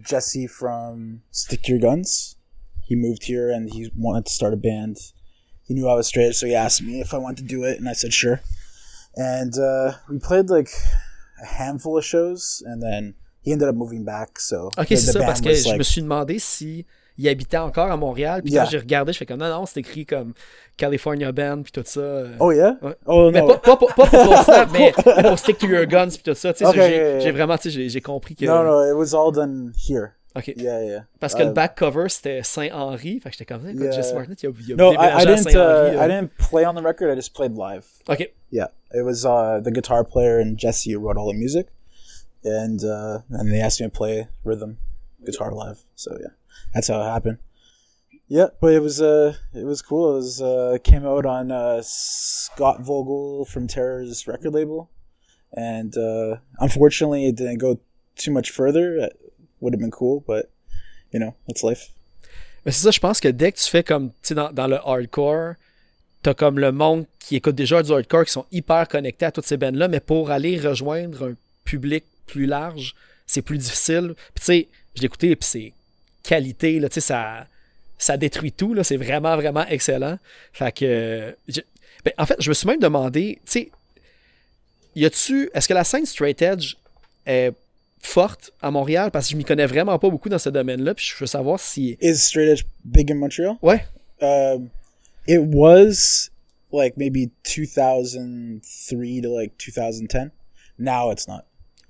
Jesse from Stick Your Guns. He moved here and he wanted to start a band. He knew I was straight, so he asked me if I wanted to do it, and I said sure. And uh, we played like a handful of shows, and then he ended up moving back. So Ok, the- c'est the ça, band parce que was, je like- me suis demandé si il habitait encore à Montréal. Puis Yeah. quand j'ai regardé, je fais comme non, non, c'est écrit comme California Band, puis tout ça. euh. Oh yeah? Ouais. Oh mais no. pas, pas, pour- pas pour Snap, mais, mais pour Stick to Your Guns, puis tout ça. Tu sais, Ok, j'ai, yeah, yeah, vraiment, j'ai, compris que. No, no, it was all done here. Ok. Yeah, yeah. Parce que le Uh, back cover c'était Saint-Henri. Fait que j'étais comme, écoute, Yeah. Jess Martin, il a, il a No, I, I déménagé à didn't. Uh. I euh. didn't play on the record. I just played live. Ok. Yeah, it was uh, the guitar player and Jesse who wrote all the music, and uh, and they asked me to play rhythm guitar live. So yeah, that's how it happened. Yeah, but it was uh it was cool. It was uh came out on uh, Scott Vogel from Terror's record label, and uh, unfortunately it didn't go too much further. It would have been cool, but you know that's life. Mais c'est ça, je pense que dès que tu fais comme, tu dans, dans le hardcore, t'as comme le monde qui écoute déjà du hardcore qui sont hyper connectés à toutes ces bandes-là, mais pour aller rejoindre un public plus large, c'est plus difficile. Puis tu sais, je l'ai écouté, puis c'est qualité, là, tu sais, ça, ça détruit tout, là, c'est vraiment, vraiment excellent. Fait que, je- ben, en fait, je me suis même demandé, tu sais, y a-tu, est-ce que la scène straight edge est forte à Montréal? Parce que je m'y connais vraiment pas beaucoup dans ce domaine-là, puis je veux savoir si... Is straight edge big in Montreal? Ouais, Um, it was like maybe 2003 to like 2010. Now it's not.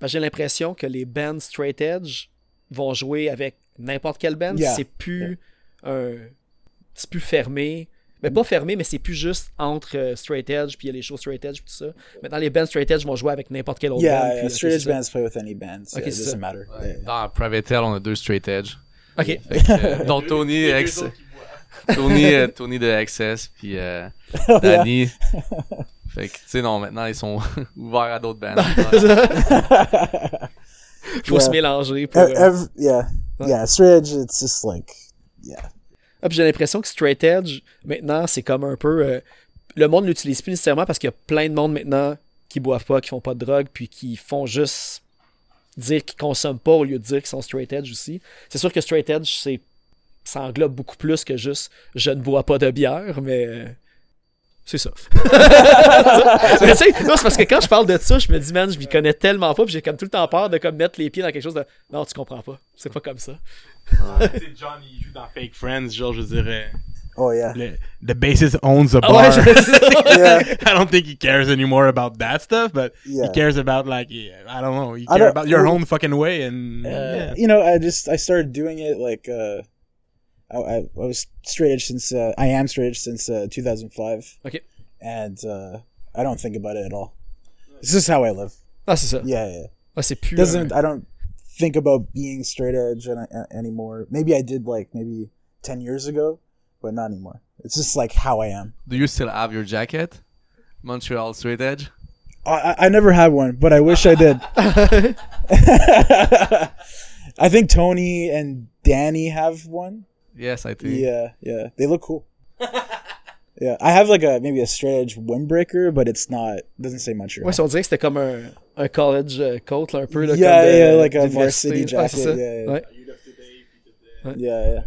J'ai l'impression que les bands straight edge vont jouer avec n'importe quelle band. Yeah. C'est plus un. C'est plus fermé. Mais pas fermé, mais c'est plus juste entre euh, straight edge, puis il y a les shows straight edge, puis tout ça. Maintenant, les bands straight edge vont jouer avec n'importe quel autre band. Yeah, puis, yeah, straight edge bands play with any bands. Ok, yeah, it doesn't ça. matter. Ouais. Yeah. Dans Private Hell, on a deux straight edge. Ok. Euh, dont Tony, ex... Tony, euh, Tony de XS, puis euh, Oh, yeah. Danny. Fait que, tu sais, non, maintenant, ils sont ouverts à d'autres bands. Faut Yeah. se mélanger. Pour, yeah, Ouais. yeah. Straight edge, it's just like, yeah. Ah, puis j'ai l'impression que straight edge, maintenant, c'est comme un peu. euh, le monde l'utilise plus nécessairement parce qu'il y a plein de monde maintenant qui boivent pas, qui font pas de drogue, puis qui font juste dire qu'ils consomment pas au lieu de dire qu'ils sont straight edge aussi. C'est sûr que straight edge, c'est ça englobe beaucoup plus que juste je ne bois pas de bière, mais euh, c'est ça. mais tu sais, non, c'est parce que quand je parle de ça, je me dis, man, je m'y connais tellement pas, puis j'ai comme tout le temps peur de comme mettre les pieds dans quelque chose de. Non, tu comprends pas. C'est pas comme ça. C'est John, il joue dans Fake Friends, genre, je dirais. Oh yeah. Le, the bassist owns a Ah bar. ouais, je- Yeah. I don't think he cares anymore about that stuff, but Yeah. he cares about like yeah, I don't know. Cares don't- about your own fucking way and Uh, yeah. You know, I just I started doing it like uh, I, I, I was straight edge since uh, I am straight edge since uh, 2005. Okay. And uh, I don't think about it at all. This is how I live. Ah, c'est ça. Yeah, yeah. Ah, c'est plus. Doesn't I don't think about being straight edge an- a- anymore. Maybe I did like maybe 10 years ago, but not anymore. It's just like how I am. Do you still have your jacket? Montreal Straight Edge? I, I- I never had one, but I wish I did. I think Tony and Danny have one. Yes, I think. Yeah, yeah, they look cool. yeah, I have like a maybe a straight edge windbreaker, but it's not. Doesn't say Montreal. Ouais, si on dirait que c'était comme un, un college euh, coat, là, un peu. Là, Yeah, comme de- yeah, like a varsity jacket, ça. yeah, yeah. Ouais. yeah, yeah.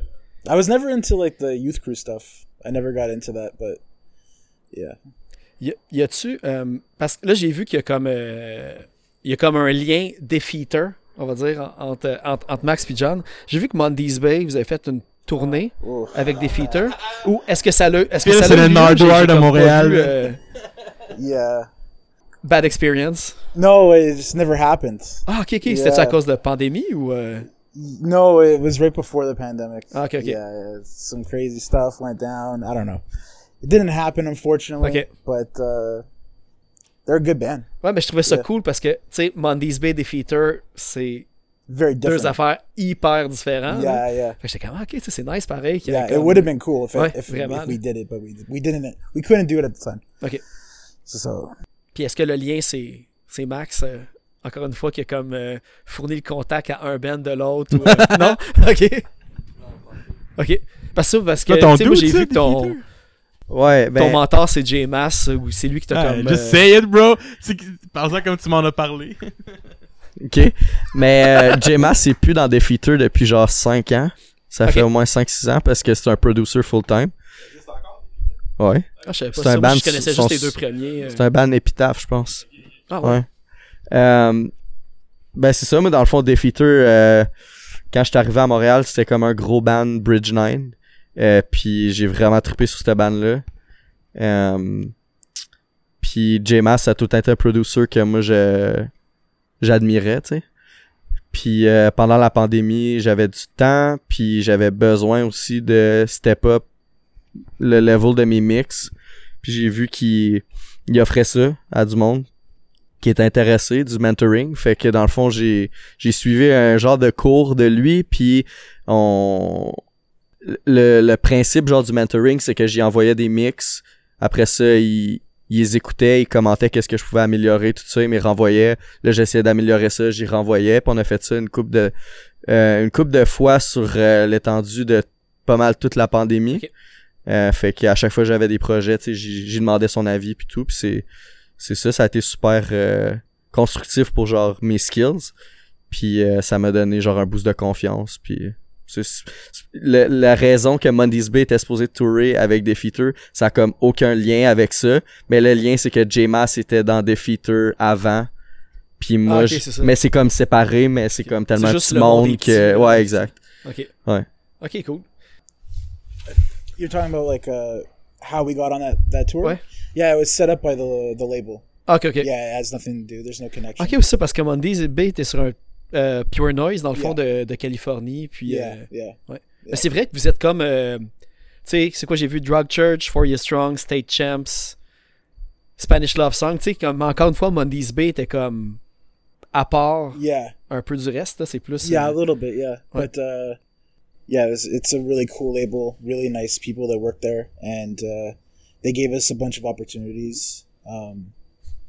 I was never into like the youth crew stuff. I never got into that, but yeah. Y, a- y a-tu. euh, parce que là, j'ai vu qu'il y a comme. euh, il y a comme un lien defeater, on va dire, entre, entre, entre Max et John. J'ai vu que Mondays Bay, vous avez fait une tournée avec Defeater. Ou est-ce que ça l'a. Est-ce que ça c'est le j'ai de Montréal. vu, euh, Yeah. bad experience. No, it just never happened. Ah, ok, ok. Yeah. C'était à cause de la pandémie ou. euh, No, it was right before the pandemic. Ah, okay, okay. Yeah, yeah, some crazy stuff went down. I don't know. It didn't happen, unfortunately. Okay. But uh, they're a good band. Ouais, mais je trouvais ça Yeah. cool parce que, tu sais, Mondays Bay Defeater, c'est Very different. deux affaires hyper différentes. Yeah, yeah. Fait que j'étais comme, ah, ok, c'est nice pareil. Yeah, it comme- would have been cool if, Ouais, it, if, vraiment. if we did it, but we we didn't. We couldn't do it at the time. Ok. So Puis est-ce que le lien, c'est c'est Max, euh, encore une fois, qui a comme euh, fourni le contact à un band de l'autre ou, euh, Non? Ok. Ok. Parce que, parce que Toi, ton tu sais, moi, j'ai ça, vu que ton? Ouais, ton ben, mentor, c'est J Mass, ou c'est lui qui t'a Ah, comme. just euh, say it, bro. C'est que- Parle-en comme tu m'en as parlé. ok. Mais euh, J-Mass, c'est plus dans Defeater depuis genre 5 ans. Ça fait au moins 5-6 ans parce que c'est un producer full-time. Ouais. Ah, je savais pas ça. un Moi, band, je connaissais juste les deux premiers. euh. C'est un band épitaphe, je pense. Ah ouais. Ouais. Euh, ben c'est ça, mais dans le fond, Defeater, euh, quand je suis arrivé à Montréal, c'était comme un gros band Bridge 9. Euh, puis j'ai vraiment trippé sur cette band-là. Euh, puis J-Mass a tout été un producer que moi je j'admirais, tu sais. Puis euh, pendant la pandémie, j'avais du temps, puis j'avais besoin aussi de step up le level de mes mix. Puis j'ai vu qu'il il offrait ça à du monde qui est intéressé du mentoring fait que dans le fond j'ai j'ai suivi un genre de cours de lui puis on le, le principe genre du mentoring c'est que j'y envoyais des mix après ça il il les écoutait, il commentait qu'est-ce que je pouvais améliorer, tout ça, il me renvoyait. Là, j'essayais d'améliorer ça, j'y renvoyais. Puis on a fait ça une coupe de euh, une coupe de fois sur euh, l'étendue de pas mal toute la pandémie. Ok. Euh, fait qu'à chaque fois que j'avais des projets, tu sais, j'y j'y demandais son avis puis tout. Puis c'est c'est ça, ça a été super euh, constructif pour genre mes skills. Puis euh, ça m'a donné genre un boost de confiance. Puis c'est la raison que Mondays Bay était supposé tourer avec Defeater, ça a comme aucun lien avec ça. Mais le lien c'est que J-Mass était dans Defeater avant. Puis moi, Ah, ok, je- mais c'est comme séparé, mais c'est comme tellement C'est juste petit le monde que là. ouais exact. Ok. Ouais. Ok, cool. you're talking about like uh, how we got on that that tour? Ouais. Yeah, it was set up by the the label. Ah, ok, ok. Yeah, it has nothing to do. There's no connection. Ok, c'est ça, parce que Mondays Bay était sur un euh, Pure Noise, dans le fond, Yeah. de, de Californie. Puis, Yeah, euh, yeah. c'est vrai que vous êtes comme. euh, tu sais, c'est quoi, j'ai vu Drug Church, Four Years Strong, State Champs, Spanish Love Song, tu sais, comme encore une fois, Monday's Bay était comme à part Yeah, un peu du reste, c'est plus. yeah, a little bit, yeah. Ouais. But uh, yeah, it's, it's a really cool label. Really nice people that work there, and uh, they gave us a bunch of opportunities. Um,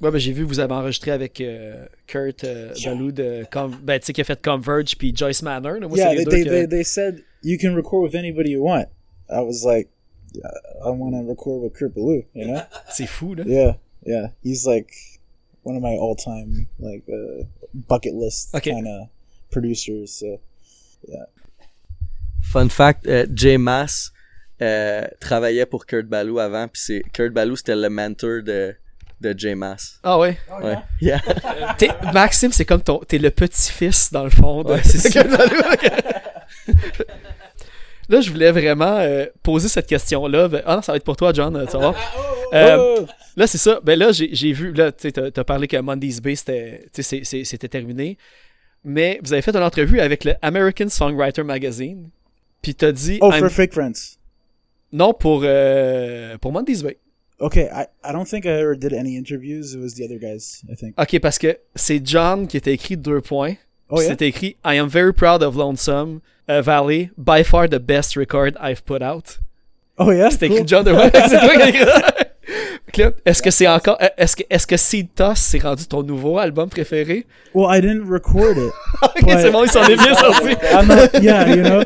Ouais, ben j'ai vu, vous avez enregistré avec euh, Kurt euh, Yeah. Ballou de Com- ben, tu sais, qui a fait Converge puis Joyce Manor. là. Moi, yeah, c'est les they, deux they, que- they they said you can record with anybody you want. I was like, yeah, I want to record with Kurt Ballou, you know? C'est fou, là. yeah, yeah. He's like one of my all-time like uh, bucket list Okay. kind of producers. So. Fun fact, euh, Jay Mass euh, travaillait pour Kurt Ballou avant, puis c'est Kurt Ballou c'était le mentor de de Jay Mass. Ah ouais? Ouais. Yeah. T'es- Maxime, c'est comme ton. T'es le petit-fils, dans le fond. Ouais, c'est ça. Là, je voulais vraiment euh, poser cette question-là. Ben- Ah non, ça va être pour toi, John, euh, tu vas voir. Euh, Oh! Là, c'est ça. Ben là, j'ai j'ai vu. Là, tu sais, t'as t'as parlé que Monday's Bay, c'était tu sais, c'est- c'est- c'était terminé. Mais vous avez fait une entrevue avec le American Songwriter Magazine. Puis t'as dit. Oh, I'm- for fake friends. Non, pour, euh, pour Monday's Bay. Okay, I, I don't think I ever did any interviews. It was the other guys, I think. Ok, parce que c'est John qui était écrit deux points. Oh yeah? C'était écrit I am very proud of Lonesome uh, Valley, by far the best record I've put out. Oh yeah? C'était cool. écrit John de c'est toi qui écrit Est-ce que c'est encore. Est-ce que, est-ce que Seed Toss s'est rendu ton nouveau album préféré? Well, I didn't record it. ok, c'est bon, il s'en est bien sorti. I'm not. Yeah, you know?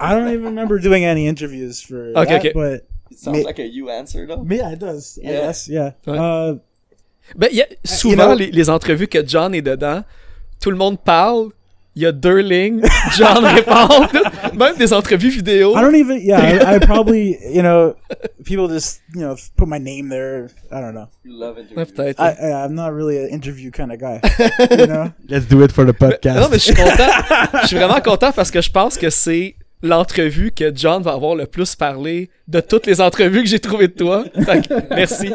I don't even remember doing any interviews for Okay, that, okay. but It sounds Mais- like a you answer though. yeah, it does. I Yeah. guess. Yeah. Ouais. Uh, Ben, il y a, souvent, know- les, les entrevues que John est dedans, tout le monde parle, il y a deux lignes, John répond, même des entrevues vidéo. I don't even. Yeah, I, I probably. You know, people just you know put my name there. I don't know. You love interviews. I, I I'm not really an interview kind of guy. You know? Let's do it for the podcast. Non, mais je suis content. Je suis vraiment content parce que je pense que c'est l'entrevue que John va avoir le plus parlé de toutes les entrevues que j'ai trouvées de toi. Fait que, merci.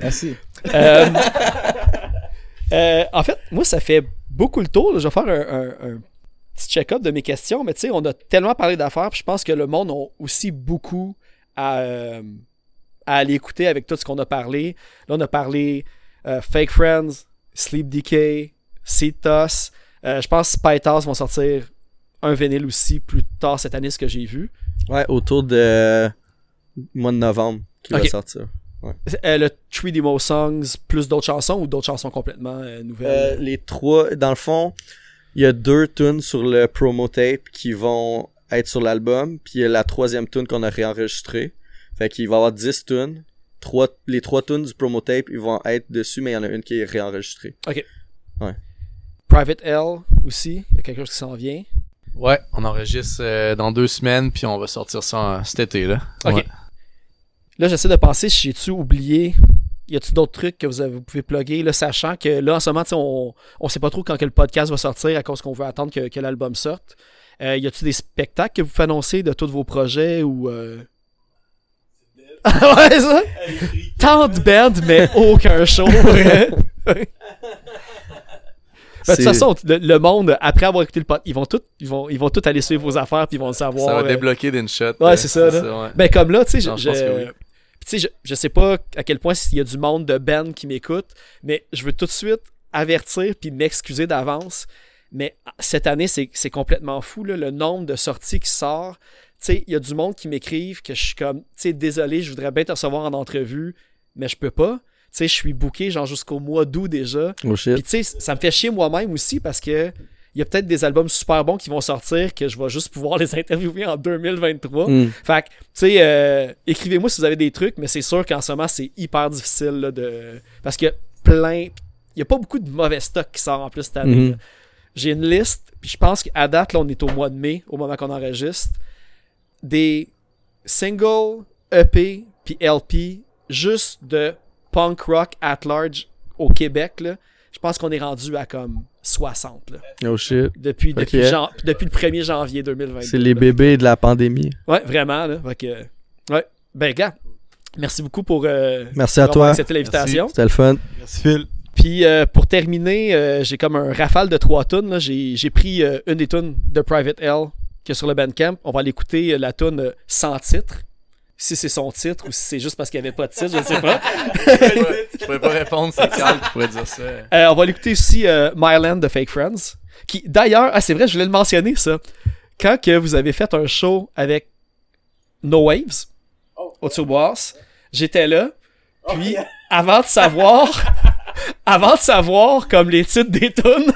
Merci. Euh, euh, en fait, moi, ça fait beaucoup le tour. là. Je vais faire un, un- un petit check-up de mes questions, mais tu sais, on a tellement parlé d'affaires, puis je pense que le monde a aussi beaucoup à, euh, à aller écouter avec tout ce qu'on a parlé. Là, on a parlé Fake Friends, Sleep Decay, Seed Toss. Je pense que Spite House vont sortir un vinyle aussi plus tard cette année, ce que j'ai vu. Ouais, autour de mois de novembre qui Ok. va sortir. Euh, le 3 Demo Songs, plus d'autres chansons ou d'autres chansons complètement euh, Euh, nouvelles? les trois, dans le fond, il y a deux tunes sur le promo tape qui vont être sur l'album, puis il y a la troisième tune qu'on a réenregistrée. Fait qu'il va y avoir 10 tunes. Trois, les trois tunes du promo tape, ils vont être dessus, mais il y en a une qui est réenregistrée. Private L aussi, il y a quelque chose qui s'en vient. Ouais, on enregistre euh, dans deux semaines, puis on va sortir ça euh, cet été, là. Ok. Ouais. Là, j'essaie de penser si j'ai-tu oublié. Y a-tu d'autres trucs que vous, avez, vous pouvez plugger, là, sachant que là, en ce moment, on, on sait pas trop quand que le podcast va sortir à cause qu'on veut attendre que, que l'album sorte. Euh, y a-tu des spectacles que vous pouvez annoncer de tous vos projets ou. Euh... ouais, ça! Tant de bands, mais aucun show. Ben, de toute façon, le, le monde, après avoir écouté le podcast, ils vont tout, ils vont, ils vont tout aller suivre vos affaires puis ils vont le savoir. Ça va euh, débloquer d'une shot. Ouais, euh, c'est ça, ouais. ben comme là, tu sais, je, oui. Je, je sais pas à quel point s'il y a du monde de Ben qui m'écoute, mais je veux tout de suite avertir puis m'excuser d'avance. Mais cette année, c'est c'est complètement fou, là, le nombre de sorties qui sort. Tu sais, il y a du monde qui m'écrivent que je suis comme, tu sais, désolé, je voudrais bien te recevoir en entrevue, mais je peux pas. Tu sais, je suis booké genre jusqu'au mois d'août déjà. Oh shit. Puis tu sais, ça me fait chier moi-même aussi parce que il y a peut-être des albums super bons qui vont sortir que je vais juste pouvoir les interviewer en 2023. Mm. Fait que, tu sais, euh, écrivez-moi si vous avez des trucs, mais c'est sûr qu'en ce moment, c'est hyper difficile là, de. Parce qu'il y a plein. Il y a pas beaucoup de mauvais stock qui sort en plus cette année. Mhm. là. J'ai une liste, puis je pense qu'à date, là, on est au mois de mai, au moment qu'on enregistre, des singles, EP, puis LP, juste de punk rock at large au Québec, là. Je pense qu'on est rendu à comme 60, là, Oh shit. depuis, depuis, Ok. jan- depuis le 1er janvier 2022. C'est les là. bébés de la pandémie. Ouais, vraiment, là. Fait que, ouais. Ben, gars, merci beaucoup pour, euh, Merci à toi. accepté l'invitation. C'était le fun. Merci Phil. Puis, euh, pour terminer, euh, j'ai comme un rafale de trois tunes. là. J'ai j'ai pris euh, une des tunes de Private L que sur le Bandcamp. On va aller écouter la tune euh, sans titre. Si c'est son titre ou si c'est juste parce qu'il n'y avait pas de titre, je ne sais pas. Je pourrais pas répondre, c'est Carl qui pourrait dire ça. Euh, on va aller écouter aussi euh, Myland de Fake Friends. Qui, d'ailleurs, ah, c'est vrai, je voulais le mentionner, ça. Quand que vous avez fait un show avec No Waves au Turboas, j'étais là. Puis, avant de savoir, avant de savoir, comme les titres des tunes,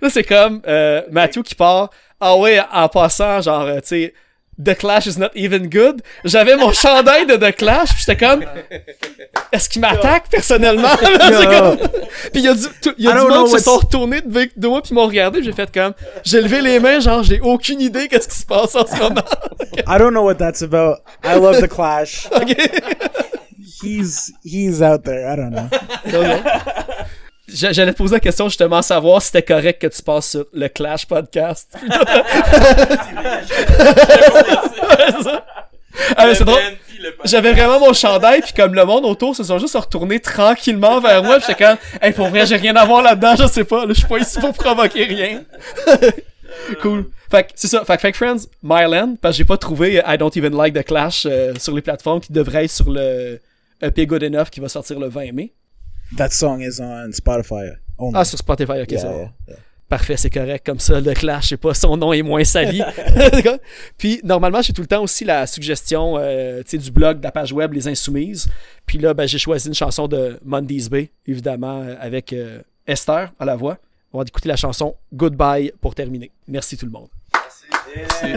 là, c'est comme euh, Matthew qui part. Ah ouais, en passant, genre, tu sais, The Clash is not even good. J'avais mon chandail de The Clash, puis j'étais comme, est-ce qu'il m'attaque personnellement? Comme- Puis il y a du, tout- y a I du don't monde know qui se sont retournés de, de moi puis m'ont regardé, j'ai fait comme, j'ai levé les mains, genre, j'ai aucune idée qu'est-ce qui se passe en ce moment. I don't know what that's about. I love the Clash. Ok? He's he's out there. I don't know. J'allais te poser la question justement savoir si c'était correct que tu passes sur le Clash podcast. Ah, c'est drôle. J'avais vraiment mon chandail, puis comme le monde autour se sont juste retournés tranquillement vers moi, j'étais comme, hey, pour vrai, j'ai rien à voir là-dedans, je sais pas, là, je suis pas ici pour provoquer rien. cool. Fait que c'est ça, fait que Fake Friends, Myland, parce que j'ai pas trouvé I Don't Even Like the Clash euh, sur les plateformes qui devrait être sur le EP Good Enough qui va sortir le 20 mai. That song is on Spotify only. Ah, sur Spotify, ok, yeah, ça yeah, yeah. Parfait, c'est correct. Comme ça, le Clash, je sais pas, son nom est moins sali. D'accord? Puis, normalement, j'ai tout le temps aussi la suggestion euh, tu sais, du blog, de la page web Les Insoumises. Puis là, ben, j'ai choisi une chanson de Monday's Bay, évidemment, euh, avec euh, Esther à la voix. On va écouter la chanson Goodbye pour terminer. Merci tout le monde. Merci.